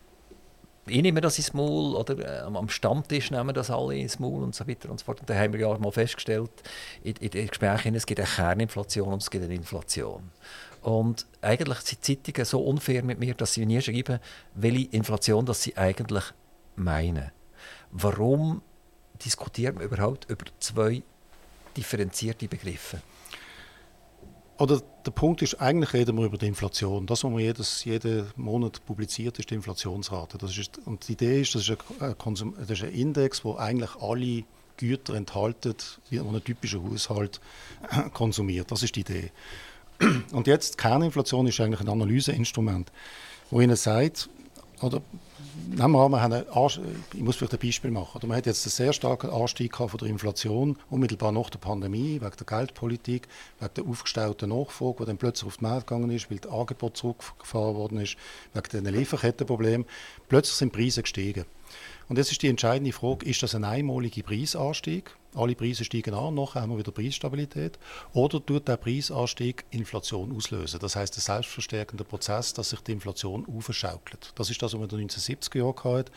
ich nehme das ins Maul, oder äh, am Stammtisch nehmen das alle ins Maul und so weiter und so fort. Und da haben wir ja mal festgestellt, in, in den Gesprächen, es gibt eine Kerninflation und es gibt eine Inflation. Und eigentlich sind die Zeitungen so unfair mit mir, dass sie nie schreiben, welche Inflation das sie eigentlich meinen. Warum diskutiert man überhaupt über zwei differenzierte Begriffe? Oder der Punkt ist, eigentlich reden wir über die Inflation. Das, was man jedes, jeden Monat publiziert, ist die Inflationsrate. Das ist, und die Idee ist, das ist ein, das ist ein Index, wo eigentlich alle Güter enthalten, die ein typischer Haushalt konsumiert. Das ist die Idee. Und jetzt, Kerninflation ist eigentlich ein Analyseinstrument, wo Ihnen sagt, oder nehmen wir an, wir haben einen ich muss vielleicht ein Beispiel machen. Oder man hat jetzt einen sehr starken Anstieg von der Inflation, unmittelbar nach der Pandemie, wegen der Geldpolitik, wegen der aufgestauten Nachfrage, die dann plötzlich auf den Markt gegangen ist, weil das Angebot zurückgefahren worden ist, wegen den Lieferkettenproblemen. Plötzlich sind die Preise gestiegen. Und jetzt ist die entscheidende Frage, ist das ein einmaliger Preisanstieg? Alle Preise steigen an, nachher haben wir wieder Preisstabilität. Oder tut der Preisanstieg Inflation auslösen? Das heißt, ein selbstverstärkender Prozess, dass sich die Inflation aufschaukelt. Das ist das, was wir in den 1970er Jahren hatten,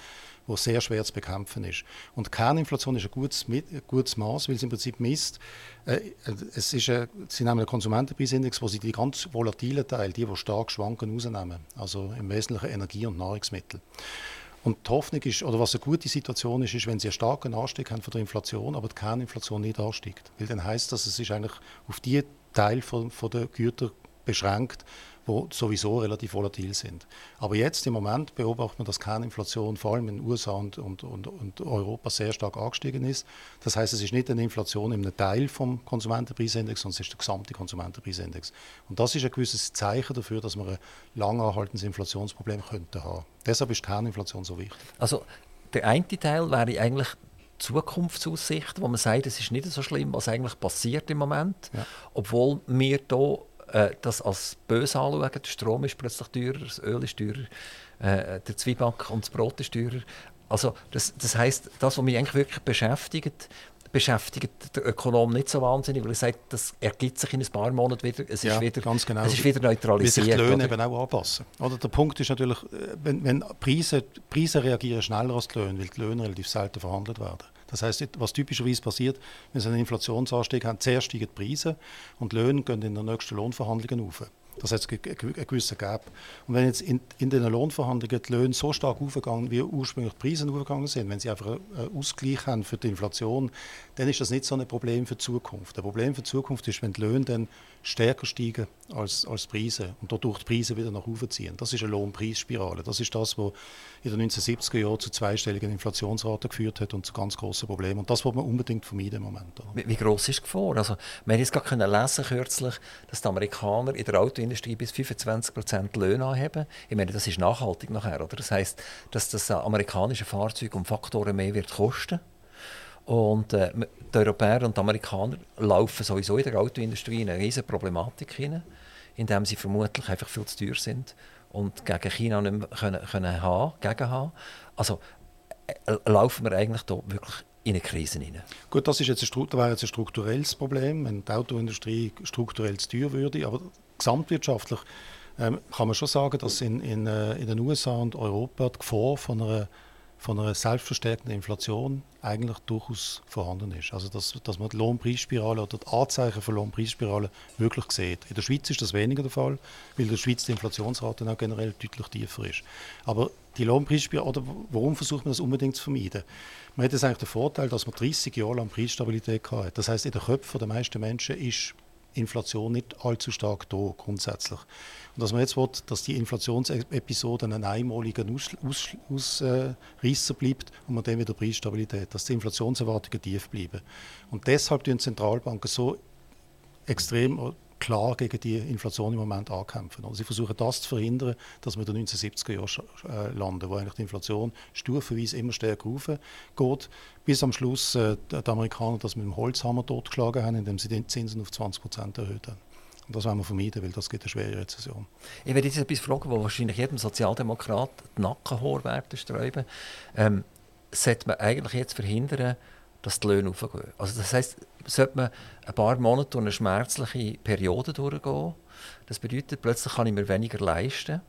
wo sehr schwer zu bekämpfen ist. Und Kerninflation ist ein gutes, ein gutes Maß, weil es im Prinzip misst, äh, es ist ein, sie nehmen einen Konsumentenpreisindex, wo sie die ganz volatilen Teile, die, die stark schwanken, rausnehmen. Also im Wesentlichen Energie und Nahrungsmittel. Und die Hoffnung ist, oder was eine gute Situation ist, ist, wenn sie einen starken Anstieg haben von der Inflation, aber die Kerninflation nicht ansteigt. Weil dann heißt das, es ist eigentlich auf die Teil von, von der Güter beschränkt, die sowieso relativ volatil sind. Aber jetzt im Moment beobachtet man, dass Kerninflation vor allem in den USA und, und, und, und, Europa sehr stark angestiegen ist. Das heißt, es ist nicht eine Inflation in einem Teil vom Konsumentenpreisindex, sondern es ist der gesamte Konsumentenpreisindex. Und das ist ein gewisses Zeichen dafür, dass wir ein lang anhaltendes Inflationsproblem könnten haben. Deshalb ist Kerninflation so wichtig. Also der eine Teil wäre eigentlich Zukunftsaussicht, wo man sagt, es ist nicht so schlimm, was eigentlich passiert im Moment, ja. obwohl wir hier äh, das als böse anschauen. Der Strom ist plötzlich teurer, das Öl ist teurer, äh, der Zwieback und das Brot ist teurer. Also das, das heisst, das, was mich eigentlich wirklich beschäftigt, beschäftigt der Ökonom nicht so wahnsinnig, weil er sagt, das ergibt sich in ein paar Monaten wieder. Es ja, ist wieder, ganz genau. es ist wieder neutralisiert. Wie sich die Löhne eben auch anpassen. Oder der Punkt ist natürlich, äh, wenn, wenn Preise, Preise reagieren schneller als die Löhne, weil die Löhne relativ selten verhandelt werden. Das heißt, was typischerweise passiert, wenn Sie einen Inflationsanstieg haben, zuerst steigen die Preise und die Löhne gehen in den nächsten Lohnverhandlungen auf. Das heißt, es einen gewissen Gap. Und wenn jetzt in, in den Lohnverhandlungen die Löhne so stark aufgegangen, wie ursprünglich die Preise aufgegangen sind, wenn sie einfach einen Ausgleich haben für die Inflation, dann ist das nicht so ein Problem für die Zukunft. Ein Problem für die Zukunft ist, wenn die Löhne dann stärker steigen als, als Preise und dadurch die Preise wieder nach oben ziehen. Das ist eine Lohnpreisspirale. Das ist das, was in den 1970er Jahren zu zweistelligen Inflationsraten geführt hat und zu ganz großen Problemen. Und das wollte man unbedingt vermeiden im Moment. Wie, wie groß ist die Gefahr? Also, wir haben jetzt gerade lesen kürzlich, dass die Amerikaner in der Autoindustrie bis 25 Prozent Löhne anheben. Ich meine, das ist nachhaltig nachher, oder? Das heißt, dass das amerikanische Fahrzeug um Faktoren mehr wird kosten und äh, die Europäer und die Amerikaner laufen sowieso in der Autoindustrie in eine riesige Problematik hinein, indem sie vermutlich einfach viel zu teuer sind und gegen China nicht mehr können, können haben, gegen haben. Also äh, laufen wir eigentlich da wirklich in eine Krise hinein. Gut, das ist jetzt ein, wäre jetzt ein strukturelles Problem, wenn die Autoindustrie strukturell zu teuer würde, aber gesamtwirtschaftlich ähm, kann man schon sagen, dass in, in, äh, in den USA und Europa die Gefahr von einer von einer selbstverstärkenden Inflation eigentlich durchaus vorhanden ist. Also dass, dass man die Lohnpreisspirale oder die Anzeichen von Lohnpreisspirale wirklich sieht. In der Schweiz ist das weniger der Fall, weil in der Schweiz die Inflationsrate auch generell deutlich tiefer ist. Aber die Lohnpreisspirale, oder warum versucht man das unbedingt zu vermeiden? Man hat jetzt eigentlich den Vorteil, dass man 30 Jahre lang Preisstabilität hat. Das heißt, in den Köpfen der meisten Menschen ist Inflation nicht allzu stark da, grundsätzlich. Und dass man jetzt will, dass die Inflationsepisode ein einmaliger Ausreißer Aus, Aus, äh, bleibt und man dann wieder Preisstabilität, dass die Inflationserwartungen tief bleiben. Und deshalb tun Zentralbanken so extrem klar gegen die Inflation im Moment ankämpfen. Also sie versuchen das zu verhindern, dass wir in den 1970er Jahren äh, landen, wo eigentlich die Inflation stufenweise immer stärker raufgeht, bis am Schluss äh, die Amerikaner das mit dem Holzhammer totgeschlagen haben, indem sie die Zinsen auf 20 Prozent erhöht haben. Und das wollen wir vermeiden, weil das gibt eine schwere Rezession. Ich werde jetzt etwas fragen, wo wahrscheinlich jedem Sozialdemokrat die Nackenhaarwerte sträuben. Ähm, sollte man eigentlich jetzt verhindern, dass die Löhne aufgehen? Also das heisst, sollte man ein paar Monate durch eine schmerzliche Periode durchgehen. Das bedeutet, plötzlich kann ich mir weniger leisten.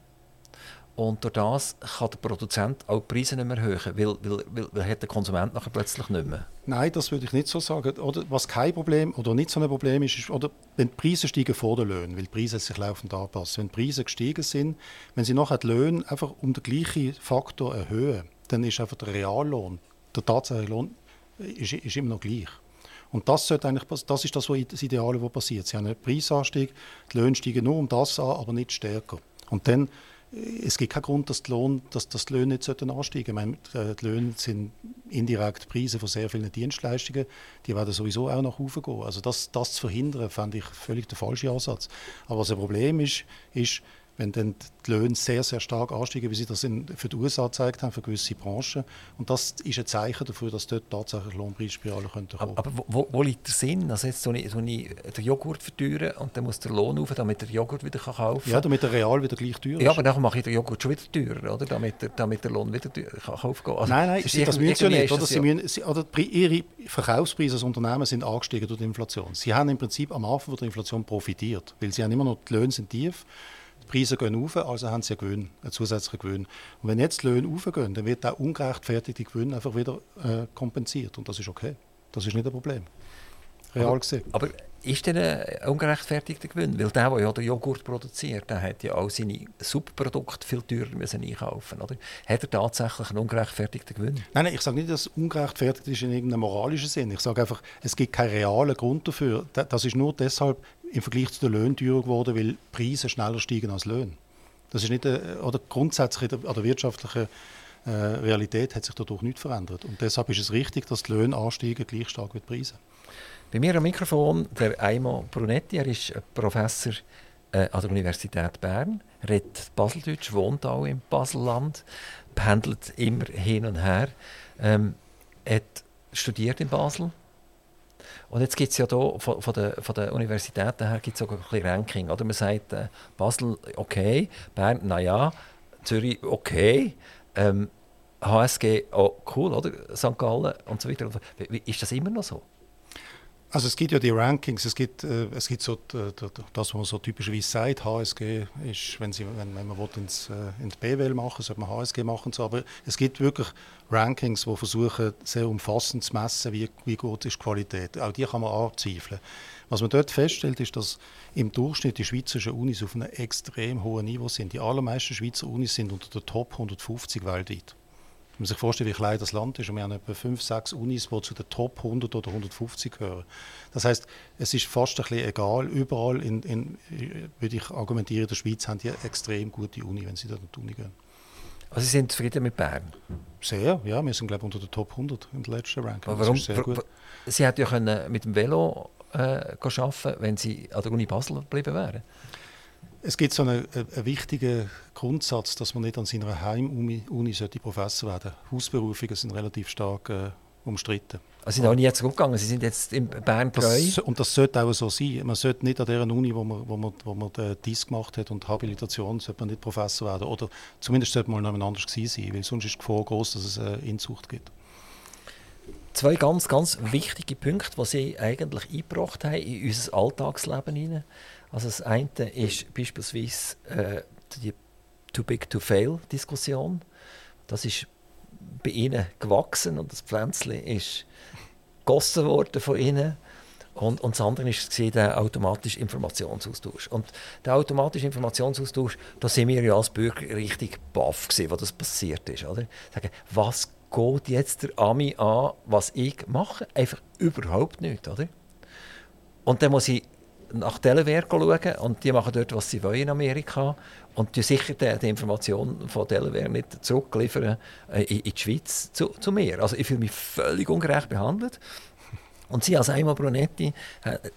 Und durch das kann der Produzent auch die Preise nicht mehr erhöhen, weil, weil, weil, weil hat der Konsument nachher plötzlich nicht mehr. Nein, das würde ich nicht so sagen. Oder was kein Problem oder nicht so ein Problem ist, ist oder wenn die Preise steigen vor den Löhnen, weil die Preise sich laufend anpassen. Wenn die Preise gestiegen sind, wenn sie nachher die Löhne einfach um den gleichen Faktor erhöhen, dann ist einfach der Reallohn, der tatsächliche Lohn, ist, ist immer noch gleich. Und das, sollte eigentlich, das ist das, was das Ideale, was passiert. Sie haben einen Preisanstieg, die Löhne steigen nur um das an, aber nicht stärker. Und dann es gibt keinen Grund, dass die, Lohn, dass, dass die Löhne nicht ansteigen sollten. Ich meine, die Löhne sind indirekt Preise von sehr vielen Dienstleistungen. Die werden sowieso auch nach oben gehen. Also das, das zu verhindern, fände ich völlig der falsche Ansatz. Aber was ein Problem ist, ist, wenn dann die Löhne sehr, sehr stark ansteigen, wie sie das in, für die USA gezeigt haben, für gewisse Branchen. Und das ist ein Zeichen dafür, dass dort tatsächlich Lohnpreisspirale kommen könnte. Aber, aber wo, wo, liegt der Sinn? Also jetzt so ich, so ich den Joghurt verteuern und dann muss der Lohn auf, damit der Joghurt wieder kaufen kann? Ja, damit der Real wieder gleich teuer ist. Ja, aber dann mache ich den Joghurt schon wieder teurer, oder? Damit, der, damit der Lohn wieder teuer kann aufgehen also, Nein, nein, das, das müssen sie nicht. Oder? Sie müssen, oder ihre Verkaufspreise als Unternehmen sind angestiegen durch die Inflation. Sie haben im Prinzip am Anfang von der Inflation profitiert, weil sie haben immer noch die Löhne sind tief Preise gehen auf, also haben sie einen Gewinn, einen zusätzlichen Gewinn. Und wenn jetzt die Löhne aufgehen, dann wird der ungerechtfertigte Gewinn einfach wieder äh, kompensiert. Und das ist okay. Das ist nicht ein Problem. Real aber, gesehen. Aber ist denn ein ungerechtfertigter Gewinn? Weil der, der ja den Joghurt produziert, der hat ja auch seine Subprodukte viel teurer müssen einkaufen oder? Hat er tatsächlich einen ungerechtfertigten Gewinn? Nein, nein ich sage nicht, dass es ungerechtfertigt ist in irgendeinem moralischen Sinn. Ich sage einfach, es gibt keinen realen Grund dafür. Das ist nur deshalb im Vergleich zu den Löhnen teurer geworden, weil Preise schneller steigen als Löhne. Das ist nicht, oder grundsätzlich an der wirtschaftlichen äh, Realität hat sich dadurch nichts verändert. Und deshalb ist es richtig, dass die Löhne ansteigen gleich stark wie die Preise. Bei mir am Mikrofon der Aimo Brunetti, er ist Professor äh, an der Universität Bern, redet Baseldeutsch, wohnt auch im Baselland, pendelt immer hin und her, ähm, hat studiert in Basel, und jetzt gibt es ja hier von, von, der, von der Universität her gibt's auch ein bisschen Ranking. Oder? Man sagt, äh, Basel okay, Bern naja, Zürich okay, ähm, HSG oh, cool, oder? St. Gallen und so weiter. Ist das immer noch so? Also es gibt ja die Rankings, es gibt, äh, es gibt so das, was man so typischerweise sagt, HSG ist, wenn, sie, wenn, wenn man ins, äh, ins BWL machen sollte man HSG machen. So. Aber es gibt wirklich Rankings, die versuchen, sehr umfassend zu messen, wie, wie gut ist die Qualität. Auch die kann man anzweifeln. Was man dort feststellt, ist, dass im Durchschnitt die schweizerischen Unis auf einem extrem hohen Niveau sind. Die allermeisten Schweizer Unis sind unter den Top 150 weltweit. Man sich vorstellt, wie klein das Land ist, und wir haben etwa fünf, sechs Unis, die zu den Top 100 oder 150 gehören. Das heißt, es ist fast ein bisschen egal. Überall, in, in, würde ich argumentieren, in der Schweiz haben die eine extrem gute Uni, wenn sie dort in die Uni gehen. Also Sie sind zufrieden mit Bern? Sehr, ja. Wir sind, glaube ich, unter den Top 100 in der letzten Ranking. Aber warum? Sie hätten ja können mit dem Velo äh, arbeiten wenn Sie an der Uni Basel geblieben wären. Es gibt so einen, einen, wichtigen Grundsatz, dass man nicht an seiner Heimuni Uni Professor werden sollte. Hausberufungen sind relativ stark äh, umstritten. Also Sie sind auch nie zurückgegangen, Sie sind jetzt in Bern treu? Das, und das sollte auch so sein. Man sollte nicht an der Uni, wo man, wo man, wo man Dies gemacht hat und Habilitation, sollte man nicht Professor werden. Oder zumindest sollte man noch anders gewesen sein, weil sonst ist die Gefahr groß, dass es eine Inzucht gibt. Zwei ganz, ganz wichtige Punkte, die Sie eigentlich eingebracht haben in unser Alltagsleben hinein. Also das eine ist beispielsweise äh, die Too Big to Fail Diskussion. Das ist bei ihnen gewachsen und das Pflänzchen ist gegossen worden von ihnen. Und, und das andere ist der automatische Informationsaustausch. Und der automatische Informationsaustausch, da sind wir ja als Bürger richtig baff gewesen, was das passiert ist. Oder? Sagen, was geht jetzt der Ami an, was ich mache? Einfach überhaupt nicht, oder? Und dann muss ich nach Delaware schauen und die machen dort, was sie wollen in Amerika und die sicher die, die Informationen von Delaware nicht zurückliefern äh, in, in, die Schweiz zu, zu mir. Also ich fühle mich völlig ungerecht behandelt. Und sie als Einmal Brunetti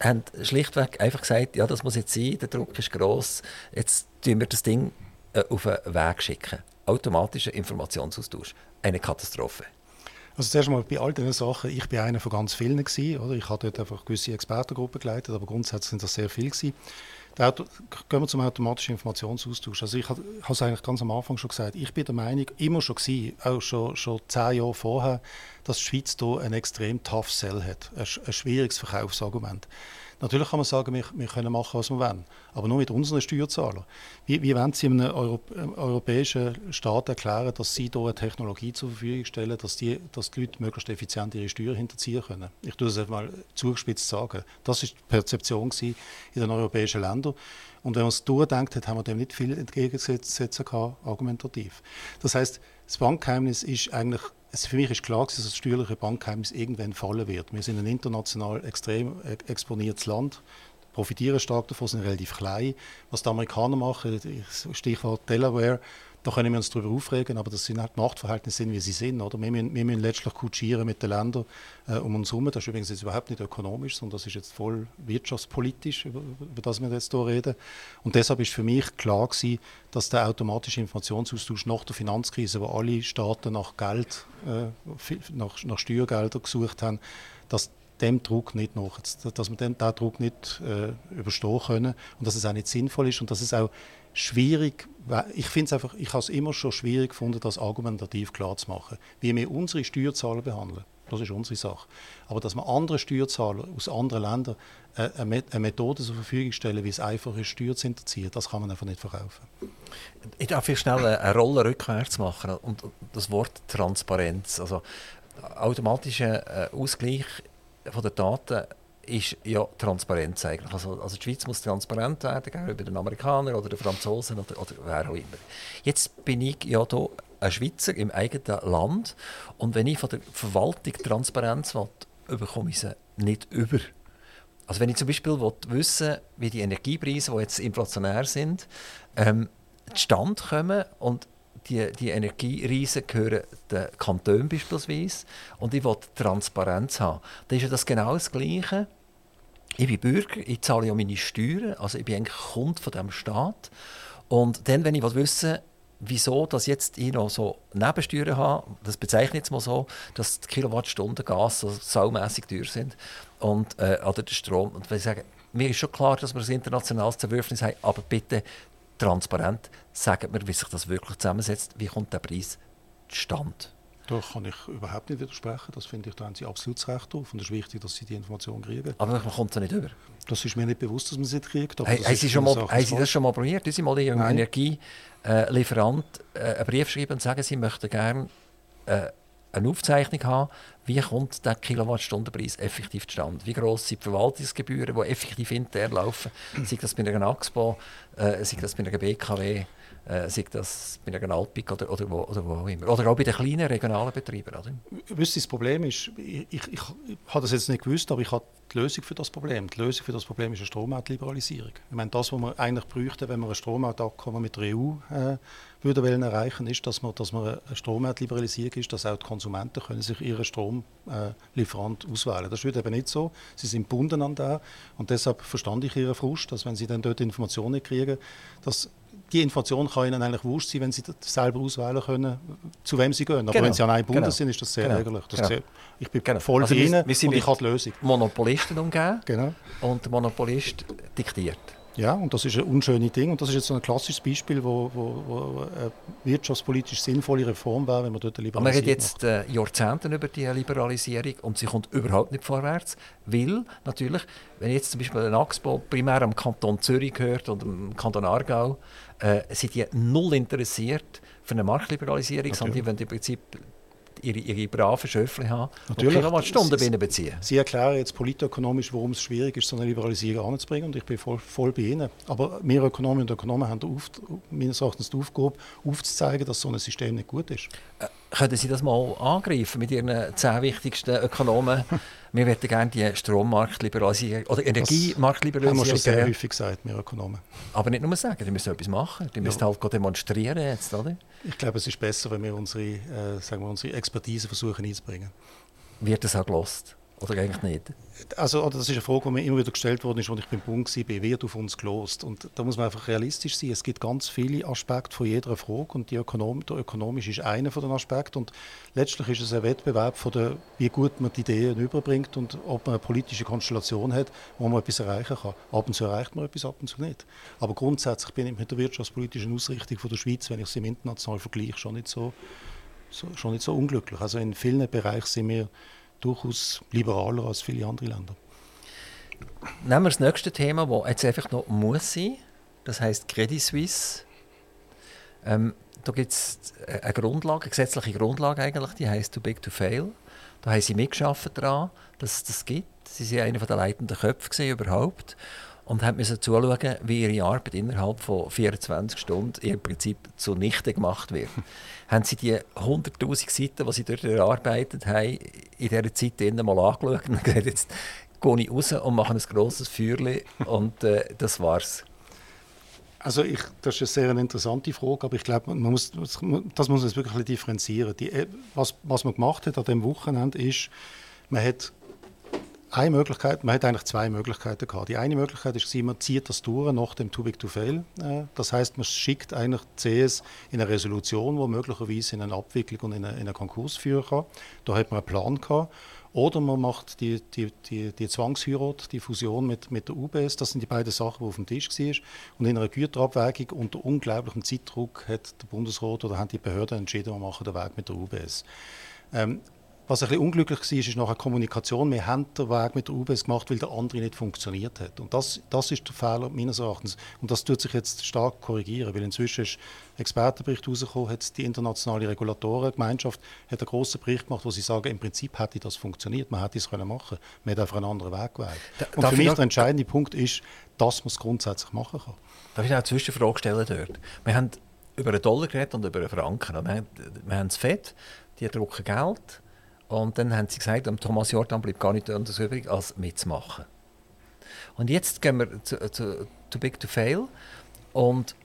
haben schlichtweg einfach gesagt, ja, das muss jetzt sein, der Druck ist gross, jetzt tun wir das Ding äh, auf den Weg schicken. Automatischer Informationsaustausch. Eine Katastrophe. Also zuerst mal bei all diesen Sachen, ich bin einer von ganz vielen gewesen, oder? Ich habe dort einfach gewisse Expertengruppen geleitet, aber grundsätzlich sind das sehr viele gewesen. Auto, gehen wir zum automatischen Informationsaustausch. Also ich habe es eigentlich ganz am Anfang schon gesagt, ich bin der Meinung, immer schon gewesen, auch schon, schon zehn Jahre vorher, dass die Schweiz hier ein extrem tough Sell hat, ein, ein schwieriges Verkaufsargument. Natürlich kann man sagen, wir, wir können machen, was wir wollen, aber nur mit unseren Steuerzahlern. Wie, wie wollen Sie einem Europ europäischen Staat erklären, dass Sie hier eine Technologie zur Verfügung stellen, dass die, dass die Leute möglichst effizient ihre Steuern hinterziehen können? Ich tue das einmal zugespitzt sagen. Das ist die Perzeption in den europäischen Ländern. Und wenn man es durchdenkt hat, haben wir dem nicht viel entgegensetzen können, argumentativ. Das heißt, das Bankgeheimnis ist eigentlich es für mich ist klar, dass das steuerliche Bankgeheimnis irgendwann fallen wird. Wir sind ein international extrem exponiertes Land. profitieren stark davon, sind relativ klein. Was die Amerikaner machen, Stichwort Delaware, da können wir uns darüber aufregen, aber das sind halt Machtverhältnisse, wie sie sind. Oder? Wir, müssen, wir müssen letztlich kutschieren mit den Ländern äh, um uns herum. Das ist übrigens jetzt überhaupt nicht ökonomisch, sondern das ist jetzt voll wirtschaftspolitisch, über, über das wir jetzt hier reden. Und deshalb ist für mich klar gewesen, dass der automatische Informationsaustausch nach der Finanzkrise, wo alle Staaten nach Geld, äh, nach, nach Steuergeldern gesucht haben, dass dem Druck nicht nach, dass wir den, den Druck nicht äh, überstehen können und dass es auch nicht sinnvoll ist und dass es auch schwierig, ich finde es einfach, ich habe es immer schon schwierig gefunden, das argumentativ klar zu machen, wie wir unsere Steuerzahler behandeln. Das ist unsere Sache. Aber dass wir andere Steuerzahler aus anderen Ländern äh, eine Methode zur Verfügung stellen, wie es einfach ist, Steuer zu hinterziehen, das kann man einfach nicht verkaufen. Ich darf hier schnell eine Rolle rückwärts machen und das Wort Transparenz. Also automatischer äh, Ausgleich von den Daten ist ja Transparenz eigentlich. Also, also die Schweiz muss transparent werden gegenüber den Amerikanern oder den Franzosen oder, oder wer auch immer. Jetzt bin ich ja hier ein Schweizer im eigenen Land und wenn ich von der Verwaltung Transparenz will, bekomme ich sie nicht über. Also wenn ich zum Beispiel will wissen wie die Energiepreise, die jetzt inflationär sind, ähm, zustande kommen und die, die Energiereisen gehören den Kantonen beispielsweise und ich will Transparenz haben, dann ist ja das genau das Gleiche. Ich bin Bürger, ich zahle ja meine Steuern, also ich bin eigentlich Kunde von diesem Staat. Und dann, wenn ich wissen wieso dass jetzt ich noch so Nebensteuern habe, das bezeichne ich jetzt mal so, dass die Kilowattstunden Gas so saumässig teuer sind und, äh, oder der Strom. Und wenn ich sage, mir ist schon klar, dass wir ein internationales Zerwürfnis haben, aber bitte transparent, sagt mir, wie sich das wirklich zusammensetzt, wie kommt der Preis zustande? Da kann ich überhaupt nicht widersprechen. Das finde ich, da haben Sie absolut recht drauf. Und es ist wichtig, dass Sie die Information kriegen. Aber man kommt da nicht über. Das ist mir nicht bewusst, dass man sie kriegt. Aber hey, haben Sie, schon mal, haben Sie das schon mal probiert? Sie mal Ihrem Energielieferant äh, einen Brief schreiben und sagen, Sie möchten gerne äh, eine Aufzeichnung haben, wie kommt der Kilowattstundenpreis effektiv zustande? Wie gross sind die Verwaltungsgebühren, die effektiv intern laufen? sei das bei einer AXPO, äh, sei das bei einer BKW, äh, sei das bei einer Alpic oder, oder, wo, oder wo auch immer. Oder auch bei den kleinen regionalen Betrieben. Oder? Wisst das Problem ist, ich, ich, ich, habe das jetzt nicht gewusst, aber ich habe die Lösung für das Problem. Die Lösung für das Problem ist eine Strommarktliberalisierung. Ich meine, das, was wir eigentlich bräuchten, wenn wir ein Strommarktabkommen mit der EU äh, würden wollen erreichen, ist, dass man, dass man eine Strommarktliberalisierung ist, dass auch die Konsumenten können sich ihren Stromlieferant äh, auswählen. Das ist eben nicht so. Sie sind gebunden an da und deshalb verstand ich ihren Frust, dass wenn sie dann dort Informationen kriegen, dass die Information kann ihnen eigentlich wurscht sein, wenn sie selber auswählen können, zu wem sie gehen. Aber genau. wenn sie an einem Bundes genau. sind, ist das sehr genau. ärgerlich. Das genau. sehr, ich bin genau. voll also ihnen wir, wir und ich habe die Lösung. Monopolisten umgeben genau. und der Monopolist diktiert. Ja, und das ist ein unschönes Ding. Und das ist jetzt so ein klassisches Beispiel, wo, wo, wo eine wirtschaftspolitisch sinnvolle Reform wäre, wenn man dort eine Liberalisierung wir reden jetzt äh, Jahrzehnte über die Liberalisierung und sie kommt überhaupt nicht vorwärts, weil natürlich, wenn jetzt zum Beispiel ein Axpo primär am Kanton Zürich gehört oder am Kanton Aargau, äh, sind die null interessiert für eine Marktliberalisierung, sondern die wollen im Prinzip ihre, ihre braven Schöffel haben Natürlich. und Kilowattstunden Sie, beziehen. Sie erklären jetzt politökonomisch, warum es schwierig ist, so eine Liberalisierung anzubringen und ich bin voll, voll bei Ihnen. Aber wir Ökonomen und Ökonomen haben auf, meines Erachtens die Aufgabe, aufzuzeigen, dass so ein System nicht gut ist. Äh, können Sie das mal angreifen mit Ihren zehn wichtigsten Ökonomen? wir möchten gerne die Strommarktliberalisierung oder Energiemarktliberalisierung. Das haben wir schon sehr häufig gesagt, wir Ökonomen. Aber nicht nur sagen, die müssen etwas machen. Die müssen ja. halt demonstrieren jetzt, oder? Ich glaube, es ist besser, wenn wir unsere, äh, sagen wir, unsere Expertise versuchen einzubringen. Wird das auch gelost? Oder eigentlich nicht? Also, das ist eine Frage, die mir immer wieder gestellt worden ist, als ich beim Bund war, wird auf uns gelost? Und da muss man einfach realistisch sein. Es gibt ganz viele Aspekte von jeder Frage und Ökonom der ökonomisch ist einer von den Aspekten. Und letztlich ist es ein Wettbewerb von der, wie gut man die Ideen überbringt und ob man eine politische Konstellation hat, wo man etwas erreichen kann. Ab und zu erreicht man etwas, ab und zu nicht. Aber grundsätzlich bin ich mit der wirtschaftspolitischen Ausrichtung von der Schweiz, wenn ich sie im internationalen Vergleich, schon nicht so, so, schon nicht so unglücklich. Also in vielen Bereichen sind wir durchaus liberaler als viele andere Länder. Nehmen wir das nächste Thema, das jetzt einfach noch muss sein. Das heißt Credit Suisse. Ähm, da gibt es eine Grundlage, eine gesetzliche Grundlage eigentlich, die heißt Too Big to Fail. Da haben sie mitgeschafft daran, dass es das gibt. Sie waren einer der leitenden Köpfe überhaupt und haben müssen zuschauen, wie ihre Arbeit innerhalb von 24 Stunden im Prinzip zunichte gemacht wird. haben sie die 100'000 Seiten, die sie dort erarbeitet haben, in dieser Zeit mal angeschaut und gesagt, jetzt gehe ich raus und mache ein grosses Feuerchen und äh, das war's. Also ich, das ist eine sehr interessante Frage, aber ich glaube, man muss, das muss man wirklich differenzieren. Die, äh, was, was man gemacht hat an dem Wochenende ist, man hat eine Möglichkeit, man hat eigentlich zwei Möglichkeiten gehabt. Die eine Möglichkeit ist, man zieht das durch nach dem Too Big to Fail. Äh, das heißt, man schickt eigentlich CS in eine Resolution, wo möglicherweise in eine Abwicklung und in einen Konkurs führen kann. Da hat man einen Plan gehabt. Oder man macht die, die, die, die Zwangsheirat, die Fusion mit, mit der UBS. Das sind die beiden Sachen, die auf dem Tisch waren. Und in einer Güterabwägung unter unglaublichem Zeitdruck hat der Bundesrat oder haben die Behörden entschieden, wir machen den Weg mit der UBS. Ähm, was ein bisschen unglücklich war, ist nachher Kommunikation. Wir haben den Weg mit der UBS gemacht, weil der andere nicht funktioniert hat. Und das, das ist der Fehler meines Erachtens. Und das tut sich jetzt stark korrigieren, weil inzwischen ist ein Expertenbericht herausgekommen, hat die internationale Regulatorengemeinschaft hat einen grossen Bericht gemacht, wo sie sagen, im Prinzip hätte das funktioniert, man hätte es können machen Man hat einfach einen anderen Weg gewählt. Da, Und für mich der entscheidende Punkt ist, dass man es grundsätzlich machen kann. Darf ich eine Zwischenfrage stellen dort? Wir haben über einen Dollar geredet und über einen Franken. Wir haben, wir haben das FED, die drucken Geld und dann haben sie gesagt, am Thomas Jordan bleibt gar nicht anders übrig, als mitzumachen. Und jetzt gehen wir zu, zu Too Big to Fail und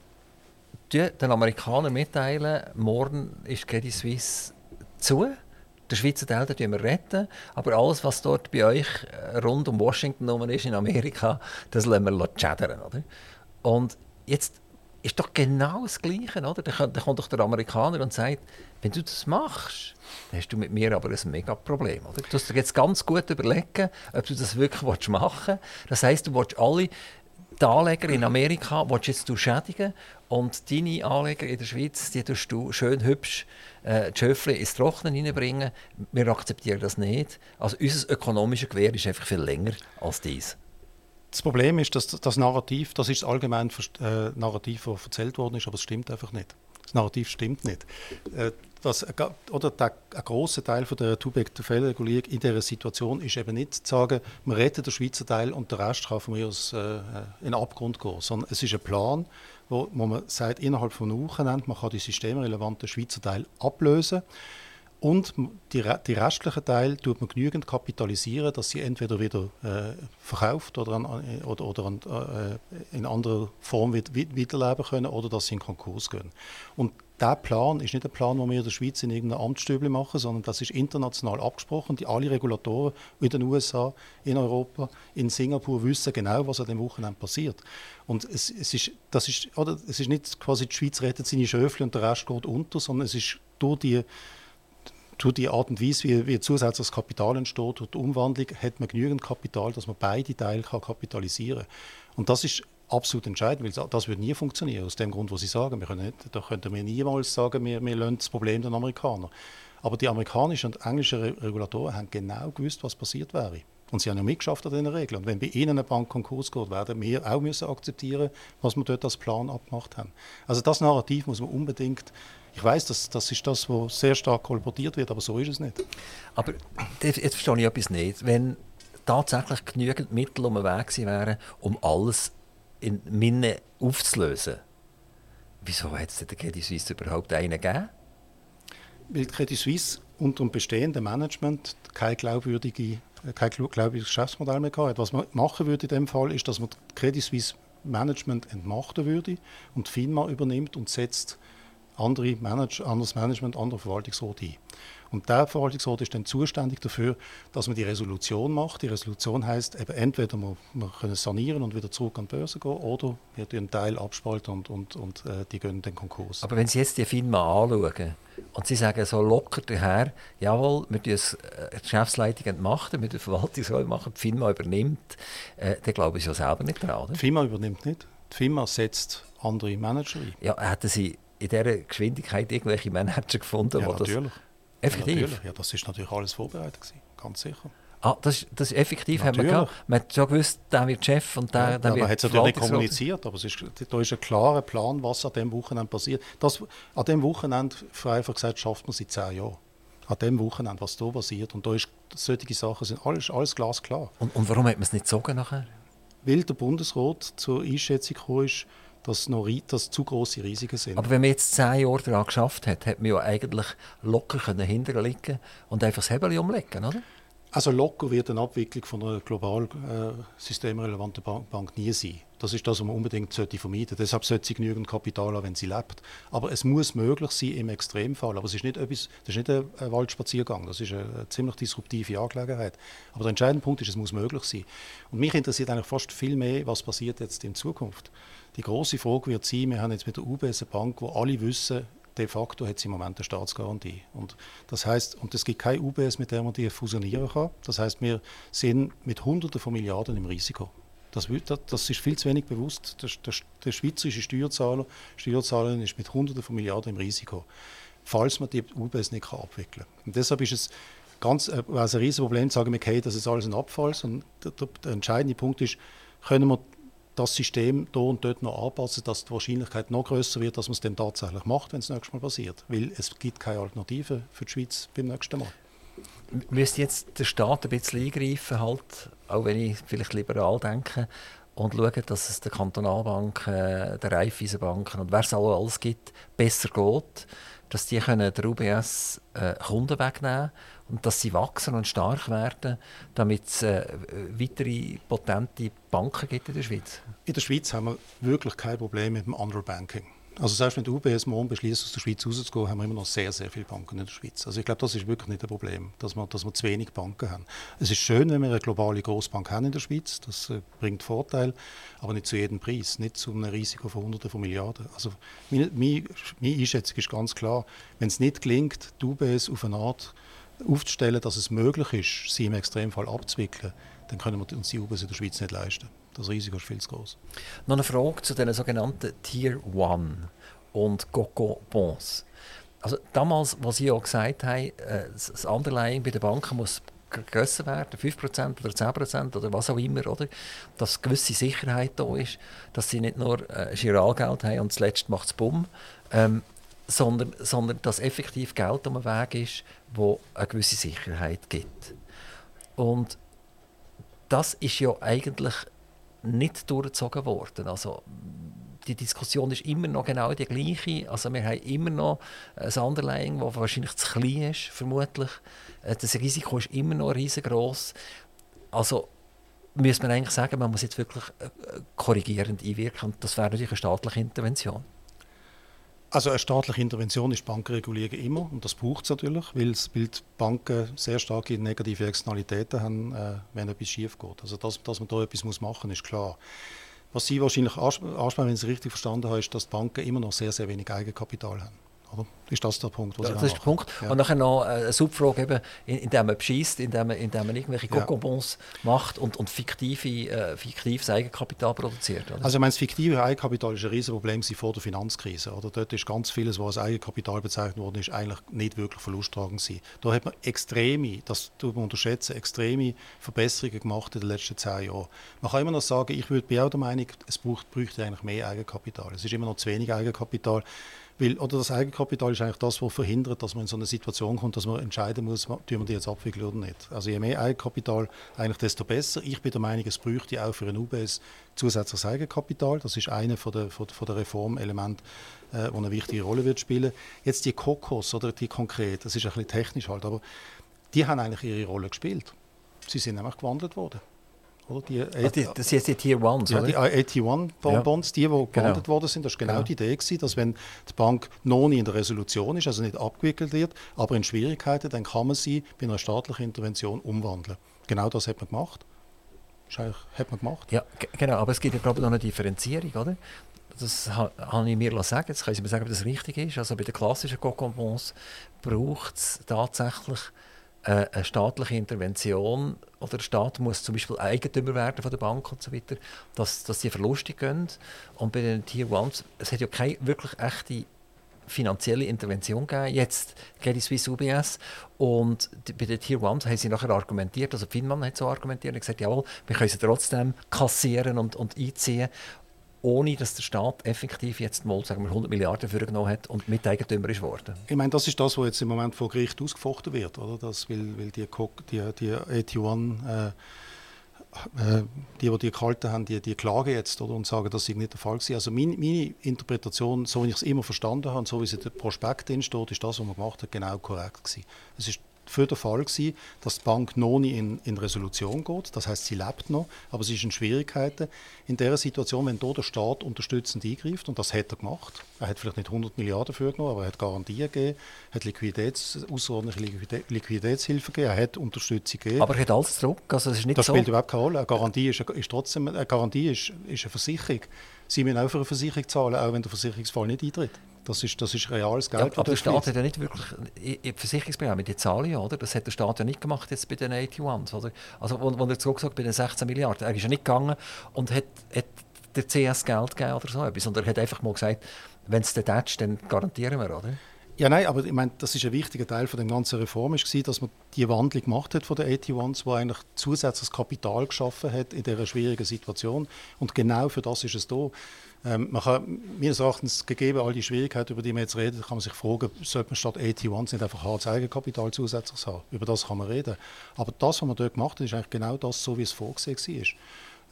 den Amerikanern mitteilen, morgen ist Credit Suisse zu. Der Schweizer Teil den wir retten, aber alles, was dort bei euch rund um Washington ist in Amerika, das lassen wir schädern. Oder? Und jetzt ist doch genau das Gleiche. Oder? Dann, kommt doch der Amerikaner und sagt, wenn du das machst, dann hast du mit mir aber ein mega Problem. Oder? Du musst dir jetzt ganz gut überlegen, ob du das wirklich machen willst. Das heisst, du willst alle die Anleger in Amerika jetzt schädigen und deine Anleger in der Schweiz, die tust du schön hübsch äh, die ins Trocknen hineinbringen. Wir akzeptieren das nicht. Also unser ökonomisches Gewehr ist einfach viel länger als dies. Das Problem ist, dass das Narrativ, das ist das allgemeine äh, Narrativ, das erzählt worden ist, aber es stimmt einfach nicht. Das Narrativ stimmt nicht. Äh, das, oder der, ein grosser Teil von der Tubek-Fellregulierung in dieser Situation ist eben nicht zu sagen, wir retten den Schweizer Teil und der Rest kann von mir aus äh, in den Abgrund gehen, sondern es ist ein Plan, wo, wo man sagt, innerhalb von einem Wochenende, man kann die systemrelevanten Schweizer Teil ablösen und die, die restlichen Teile tut man genügend kapitalisieren, dass sie entweder wieder äh, verkauft oder, an, äh, oder, oder an, äh, in anderer Form weiterleben können oder dass sie in Konkurs gehen. Und dieser Plan ist nicht ein Plan, den wir in der Schweiz in irgendeinem Amtsstübli machen, sondern das ist international abgesprochen. Die alle Regulatoren in den USA, in Europa, in Singapur wissen genau, was an dem Wochenende passiert. Und es, es, ist, das ist, oder, es ist nicht quasi, die Schweiz rettet seine Schöfle und der Rest geht unter, sondern es ist durch die durch die Art und Weise, wie, wie zusätzliches Kapital entsteht, durch die Umwandlung, hat man genügend Kapital, dass man beide Teile kann kapitalisieren kann. Und das ist absolut entscheidend, weil das würde nie funktionieren, aus dem Grund, was Sie sagen. Wir können nicht, da könnten wir niemals sagen, wir, wir lassen das Problem den Amerikanern. Aber die amerikanischen und englischen Regulatoren haben genau gewusst, was passiert wäre. Und sie haben ja mitgeschafft an diesen Regeln. Und wenn bei ihnen eine Bank Konkurs geht, werden wir auch müssen akzeptieren, was wir dort als Plan abgemacht haben. Also das Narrativ muss man unbedingt ich weiß, das, das ist das, was sehr stark kolportiert wird, aber so ist es nicht. Aber jetzt verstehe ich etwas nicht. Wenn tatsächlich genügend Mittel um den Weg wären, um alles in Minne aufzulösen, wieso hat es der Credit Suisse überhaupt einen gegeben? Weil Credit Suisse unter dem bestehenden Management kein, glaubwürdige, kein glaubwürdiges Geschäftsmodell mehr hat. Was man machen würde in dem Fall, ist, dass man Credit Suisse Management entmachten würde und die FINMA übernimmt und setzt andere Manage, anderes Management, andere Verwaltungsrat ein. Und der Verwaltungsrat ist dann zuständig dafür, dass man die Resolution macht. Die Resolution heißt eben entweder wir, wir können sanieren und wieder zurück an die Börse gehen oder wir einen Teil abspalten und, und, und äh, die gehen den Konkurs. Aber wenn Sie jetzt die FINMA anschauen und Sie sagen so locker daher, jawohl, wir die äh, Geschäftsleitung entmachten, wir die Verwaltungsrat machen, die FINMA übernimmt, äh, dann glaube ich ja selber nicht. Oder? Die FINMA übernimmt nicht. Die FINMA setzt andere Manager ein. Ja, hätten Sie in dieser Geschwindigkeit irgendwelche Manager gefunden? Ja, natürlich. Effektiv? Ja, natürlich. Ja, das ist natürlich alles vorbereitet gewesen, ganz sicher. Ah, das, das ist effektiv, haben wir gehabt. Man hat schon gewusst, der wird Chef und der, ja, der wird Man hat es natürlich nicht kommuniziert, aber es ist, da ist ein klarer Plan, was an dem Wochenende passiert. Das, an dem Wochenende, einfach gesagt, schafft man seit zehn Jahren. An dem Wochenende, was da passiert. Und da ist, solche Sachen sind alles, alles glasklar. Und, und warum hat man es nicht gezogen nachher? Weil der Bundesrat zur Einschätzung gekommen ist, dass noch dass zu große Risiken sind. Aber wenn man jetzt zehn Jahre daran geschafft hat, hat man ja eigentlich locker können hinterliegen und einfach das Hebel umlegen, oder? Also locker wird eine Abwicklung von einer global äh, systemrelevanten Bank nie sein. Das ist das, was man unbedingt sollte vermeiden sollte. Deshalb sollte sie genügend Kapital haben, wenn sie lebt. Aber es muss möglich sein im Extremfall. Aber es ist nicht etwas, das ist nicht ein, Waldspaziergang, das ist eine, ziemlich disruptive Angelegenheit. Aber der entscheidende Punkt ist, es muss möglich sein. Und mich interessiert eigentlich fast viel mehr, was passiert jetzt in Zukunft. Die große Frage wird sein, wir haben jetzt mit der UBS eine Bank, wo alle wissen, de facto hat sie im Moment eine Staatsgarantie. Und das heißt, und es gibt keine UBS, mit der man die fusionieren kann. Das heißt, wir sind mit Hunderten von Milliarden im Risiko. Das, das ist viel zu wenig bewusst. Der, der, der schweizerische Steuerzahler, Steuerzahlerin ist mit Hunderten von Milliarden im Risiko, falls man die UBS nicht kann abwickeln kann. Und deshalb ist es ganz, äh, ein Riesenproblem zu sagen, okay, das ist alles ein Abfall. Und der, der entscheidende Punkt ist, können wir das System da und dort noch anpassen, dass die Wahrscheinlichkeit noch größer wird, dass man es dann tatsächlich macht, wenn es nächstes Mal passiert. Weil es gibt keine Alternative für die Schweiz beim nächsten Mal. Müsste jetzt der Staat ein bisschen eingreifen, halt, auch wenn ich vielleicht liberal denke, und schauen, dass es der Kantonalbank, äh, der Raiffeisenbanken und wer es auch alles gibt, besser geht, dass die können der UBS äh, Kunden wegnehmen und dass sie wachsen und stark werden, damit es äh, weitere potente Banken gibt in der Schweiz? In der Schweiz haben wir wirklich kein Problem mit dem Underbanking. Also selbst wenn die UBS morgen beschließt, aus der Schweiz rauszugehen, haben wir immer noch sehr, sehr viele Banken in der Schweiz. Also ich glaube, das ist wirklich nicht ein Problem, dass wir, dass wir zu wenig Banken haben. Es ist schön, wenn wir eine globale Großbank haben in der Schweiz, das äh, bringt Vorteil, aber nicht zu jedem Preis, nicht zu einem Risiko von Hunderten von Milliarden. Also meine, meine, meine Einschätzung ist ganz klar, wenn es nicht gelingt, die UBS auf eine Art aufzustellen, dass es möglich ist, sie im Extremfall abzuwickeln, dann können wir uns die UBS in der Schweiz nicht leisten. Das Risiko ist viel zu groß. Noch eine Frage zu den sogenannten Tier 1 und Coco Bonds. Also damals, was Sie auch gesagt haben, äh, das Underlying bei den Banken muss grösser werden, 5% oder 10% oder was auch immer, oder? dass gewisse Sicherheit da ist, dass sie nicht nur äh, Giralgeld haben und zuletzt macht es Bumm, ähm, sondern, sondern dass effektiv Geld am Weg ist, wo eine gewisse Sicherheit gibt. Und das ist ja eigentlich nicht durchgezogen worden. Also, die Diskussion ist immer noch genau die gleiche. Also wir haben immer noch ein Underlying, das wahrscheinlich zu klein ist, vermutlich. Äh, das Risiko ist immer noch riesengroß. Also müsste man eigentlich sagen, man muss jetzt wirklich äh, korrigierend einwirken. Und das wäre natürlich eine staatliche Intervention. Also eine staatliche Intervention ist Bankenregulierung immer und das braucht es natürlich, weil, die Banken sehr starke negative Externalitäten haben, äh, wenn etwas schief geht. Also dass, dass man da etwas muss machen muss, ist klar. Was Sie wahrscheinlich ansprechen, wenn ich es richtig verstanden habe, ist, dass die Banken immer noch sehr, sehr wenig Eigenkapital haben. Oder? Ist das der Punkt? Was ja, das ist der Punkt. Ja. Und nachher noch äh, eine Subfrage, eben, indem man beschießt, indem man, indem man irgendwelche Kokobons ja. macht und, und fiktive, äh, fiktives Eigenkapital produziert. Oder? Also ich meine, das fiktive Eigenkapital ist ein Riesenproblem vor der Finanzkrise. Oder? Dort ist ganz vieles, was als Eigenkapital bezeichnet worden ist, eigentlich nicht wirklich verlusttragend sein. Da hat man extreme, das tut man unterschätzen, extreme Verbesserungen gemacht in den letzten zehn Jahren. Man kann immer noch sagen, ich würde bin auch der Meinung, es braucht, bräuchte eigentlich mehr Eigenkapital. Es ist immer noch zu wenig Eigenkapital. Weil, oder das Eigenkapital ist eigentlich das, was verhindert, dass man in so eine Situation kommt, dass man entscheiden muss, tun wir die jetzt abwickeln oder nicht. Also je mehr Eigenkapital, eigentlich desto besser. Ich bin der Meinung, es bräuchte auch für ein UBS zusätzliches Eigenkapital. Das ist einer von der, von, der Reformelemente, äh, wo eine wichtige Rolle wird spielen. Jetzt die Kokos oder die konkret, das ist ein bisschen technisch halt, aber die haben eigentlich ihre Rolle gespielt. Sie sind nämlich gewandelt worden. Oder? Die, also die, das sind jetzt die Tier 1 ja, die AT1-Bonds, ja. die, die gehandelt genau. worden sind, das war genau, genau, die Idee, gewesen, dass wenn die Bank noch nicht in der Resolution ist, also nicht abgewickelt wird, aber in Schwierigkeiten, dann kann man sie bei einer staatlichen Intervention umwandeln. Genau das hat man gemacht. Das hat man gemacht. Ja, genau, aber es gibt ja glaube ich noch eine Differenzierung, oder? Das habe ich mir sagen. Jetzt können Sie mir sagen, ob das richtig ist. Also bei den klassischen Cocon-Bonds braucht es tatsächlich äh, eine staatliche Intervention oder der Staat muss zum Beispiel Eigentümer werden von der Bank und so weiter, dass, dass die Verluste gehen. Und bei den Tier 1 es hat ja keine wirklich echte finanzielle Intervention gegeben, jetzt Credit Suisse UBS. Und bei den Tier 1 haben sie nachher argumentiert, also Finnmann hat so argumentiert und gesagt, jawohl, wir können sie trotzdem kassieren und, und einziehen ohne dass der Staat effektiv jetzt mal sagen wir, 100 Milliarden für genommen hat und Miteigentümer ist worden. Ich meine, das ist das, was jetzt im Moment vor Gericht ausgefochten wird, oder? Das, weil, weil die, die, die AT1 äh, äh, die, die die gehalten haben, die, die klagen jetzt oder, und sagen, das sei nicht der Fall gewesen. Also meine, meine Interpretation, so wie ich es immer verstanden habe und so wie es in den Prospekt steht, ist das, was man gemacht hat, genau korrekt gewesen. Es ist für den Fall gewesen, dass die Bank noch nicht in, in Resolution geht. Das heißt, sie lebt noch, aber sie ist in Schwierigkeiten. In der Situation, wenn dort der Staat unterstützend eingreift, und das hat er gemacht, er hat vielleicht nicht 100 Milliarden dafür genommen, aber er hat Garantien gegeben, hat Liquiditäts, außerordentliche Liquiditätshilfe gegeben, er hat Unterstützung gegeben. Aber er hat alles zurück, also das ist nicht das so... spielt überhaupt keine Rolle. Eine Garantie ist, ist trotzdem, eine Garantie ist, ist eine Versicherung. Sie müssen auch für eine Versicherung zahlen, auch wenn der Versicherungsfall nicht eintritt. Das ist, das ist reales Geld. Ja, aber der Staat hat ja nicht wirklich die Versicherungsprämie, die zahlen ja, oder? Das hat der Staat ja nicht gemacht jetzt bei den 81 oder? Also, wo, wo er zurückgesagt bei den 16 Milliarden. Er ist ja nicht gegangen und hat, hat der CS Geld gegeben oder so etwas, sondern er hat einfach mal gesagt, wenn es dann tätscht, dann garantieren wir, oder? Ja, nein, aber ich meine, das ist ein wichtiger Teil von der ganzen Reform, ist gewesen, dass man die Wandlung gemacht hat von den 81s, wo eigentlich zusätzliches Kapital geschaffen hat in dieser schwierigen Situation. Und genau für das ist es da. Ähm, man kann, meines Erachtens, gegeben all die Schwierigkeiten, über die wir jetzt reden, kann man sich fragen, sollte man statt AT1s nicht einfach hartes Eigenkapital zusätzlich haben? Über das kann man reden. Aber das, was man dort gemacht hat, ist eigentlich genau das, so wie es vorgesehen war.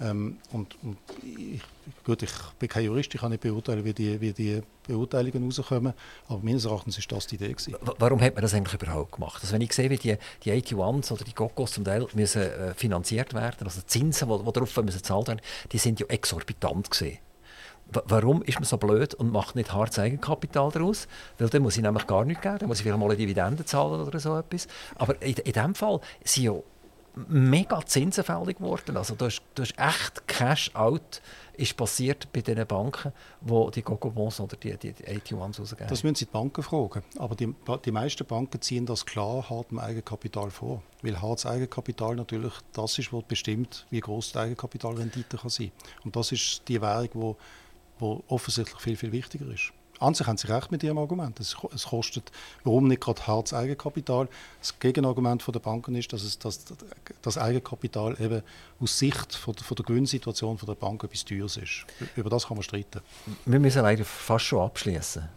Ähm, und, und ich, gut, ich bin kein Jurist, ich kann nicht beurteilen, wie die, wie die Beurteilungen rauskommen, aber meines Erachtens ist das die Idee. Gewesen. Warum hat man das eigentlich überhaupt gemacht? Also wenn ich sehe, wie die, die 81s oder die GOGOs zum Teil müssen, äh, finanziert werden, also die Zinsen, die, die darauf müssen gezahlt werden, die sind ja exorbitant gesehen. Warum ist man so blöd und macht nicht hartes Eigenkapital daraus? Weil dann muss ich nämlich gar nichts geben, dann muss ich vielleicht mal eine Dividende zahlen oder so etwas. Aber in, in diesem Fall sind ja mega zinsenfällig geworden. Also da ist, da ist echt Cash-out ist passiert bei den Banken, die die Gogo-Bonds oder die, die, die AT1s rausgeben. Das müssen Sie die Banken fragen. Aber die, die meisten Banken ziehen das klar hartem Eigenkapital vor. Weil hartes Eigenkapital natürlich das ist, was bestimmt, wie groß die Eigenkapitalrendite kann sein kann. Und das ist die Währung, die wo offensichtlich viel, viel wichtiger ist. An sich haben Sie recht mit Ihrem Argument. Es, es kostet, warum nicht gerade hartes Eigenkapital? Das Gegenargument von der Banken ist, dass es, dass das Eigenkapital eben aus Sicht von, von der Gewinnsituation der Bank etwas teures ist. Über das kann man streiten. Wir müssen leider fast schon abschließen.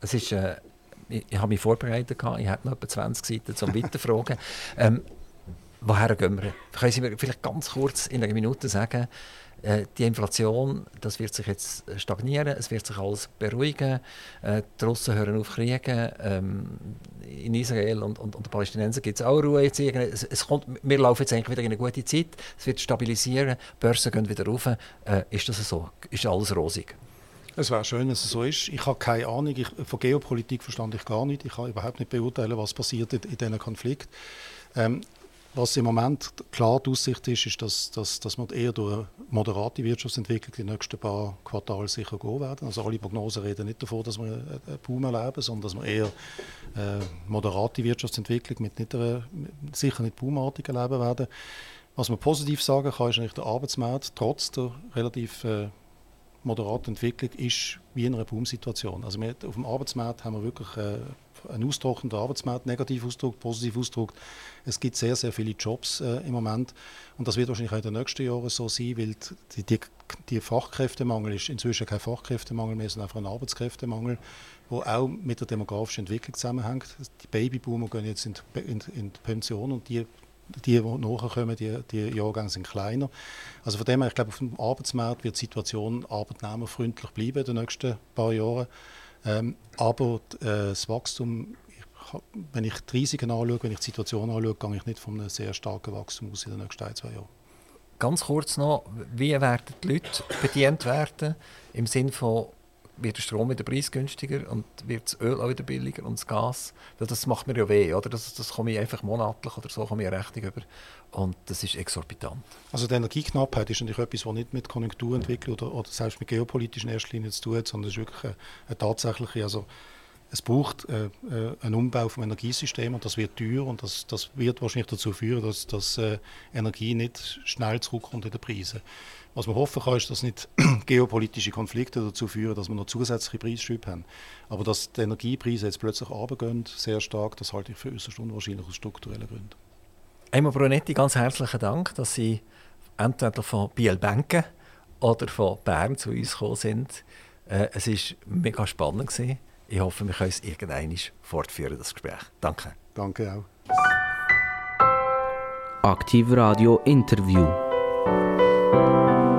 Es ist, äh, ich, ich habe mich vorbereitet, ich hatte noch etwa 20 Seiten zum Weiterfragen. ähm, woher gehen wir? Können Sie mir vielleicht ganz kurz in einer Minute sagen, die Inflation, das wird sich jetzt stagnieren, es wird sich alles beruhigen, äh, die Russen hören auf Kriegen, ähm, in Israel und, und, und den Palästinensern gibt es auch Ruhe jetzt. Es, es kommt, wir laufen jetzt eigentlich wieder in eine gute Zeit, es wird stabilisieren, die Börsen gehen wieder rauf. Äh, ist das so? Ist alles rosig? Es wäre schön, wenn es so ist. Ich habe keine Ahnung. Ich, von Geopolitik verstand ich gar nicht. Ich kann überhaupt nicht beurteilen, was passiert in, in diesem Konflikt. Ähm, was im Moment klar die Aussicht ist, ist, dass, dass, dass wir eher durch eine moderate Wirtschaftsentwicklung die nächsten paar Quartale sicher gehen werden. Also alle Prognosen reden nicht davon, dass wir einen Boom erleben, sondern dass wir eher eine moderate Wirtschaftsentwicklung mit nicht einer, sicher nicht boomartig erleben werden. Was man positiv sagen kann, ist eigentlich der Arbeitsmarkt trotz der relativ äh, moderaten Entwicklung ist wie in einer Boomsituation. Also wir, auf dem Arbeitsmarkt haben wir wirklich äh, ein austrocknender Arbeitsmarkt, negativ ausdruckt, positiv ausdruckt. Es gibt sehr, sehr viele Jobs äh, im Moment und das wird wahrscheinlich auch in den nächsten Jahren so sein, weil die, die, die Fachkräftemangel ist inzwischen kein Fachkräftemangel mehr, sondern einfach ein Arbeitskräftemangel, der auch mit der demografischen Entwicklung zusammenhängt. Die Babyboomer gehen jetzt in die, in, in die Pension und die die, die nachkommen, die, die Jahrgänge sind kleiner. Also von dem her, ich glaube, auf dem Arbeitsmarkt wird die Situation arbeitnehmerfreundlich bleiben in den nächsten paar Jahren. Ähm, aber äh, das Wachstum, ich, wenn ich die Risiken anschaue, wenn ich die Situation anschaue, gehe ich nicht von einem sehr starken Wachstum aus in den nächsten ein, zwei Jahren. Ganz kurz noch, wie werden die Leute bedient werden im Sinne von wird der Strom wieder preisgünstiger und wird das Öl auch wieder billiger und das Gas. Das macht mir ja weh, oder? Das, das komme ich einfach monatlich oder so komme ich Rechnung über und das ist exorbitant. Also die Energieknappheit ist natürlich etwas, was nicht mit Konjunkturentwicklung oder, oder selbst mit geopolitischen erster Linie zu tun hat, sondern es ist wirklich eine, eine tatsächliche, also es braucht äh, äh, einen Umbau vom Energiesystem und das wird teuer und das, das wird wahrscheinlich dazu führen, dass, dass äh, Energie nicht schnell zurückkommt in den Preisen. Was man hoffen kann, ist, dass nicht geopolitische Konflikte dazu führen, dass wir noch zusätzliche Preisschübe haben. Aber dass die Energiepreise jetzt plötzlich runtergehen, sehr stark, das halte ich für äußerst unwahrscheinlich aus strukturellen Gründen. Einmal Brunetti, ganz herzlichen Dank, dass Sie entweder von Biel Banken oder von Bern zu uns gekommen sind. Äh, es war mega spannend. Gewesen. Ich hoffe, wir können es irgendwann fortführen, das Gespräch. Danke. Danke auch. Aktiv Radio Interview. Bye.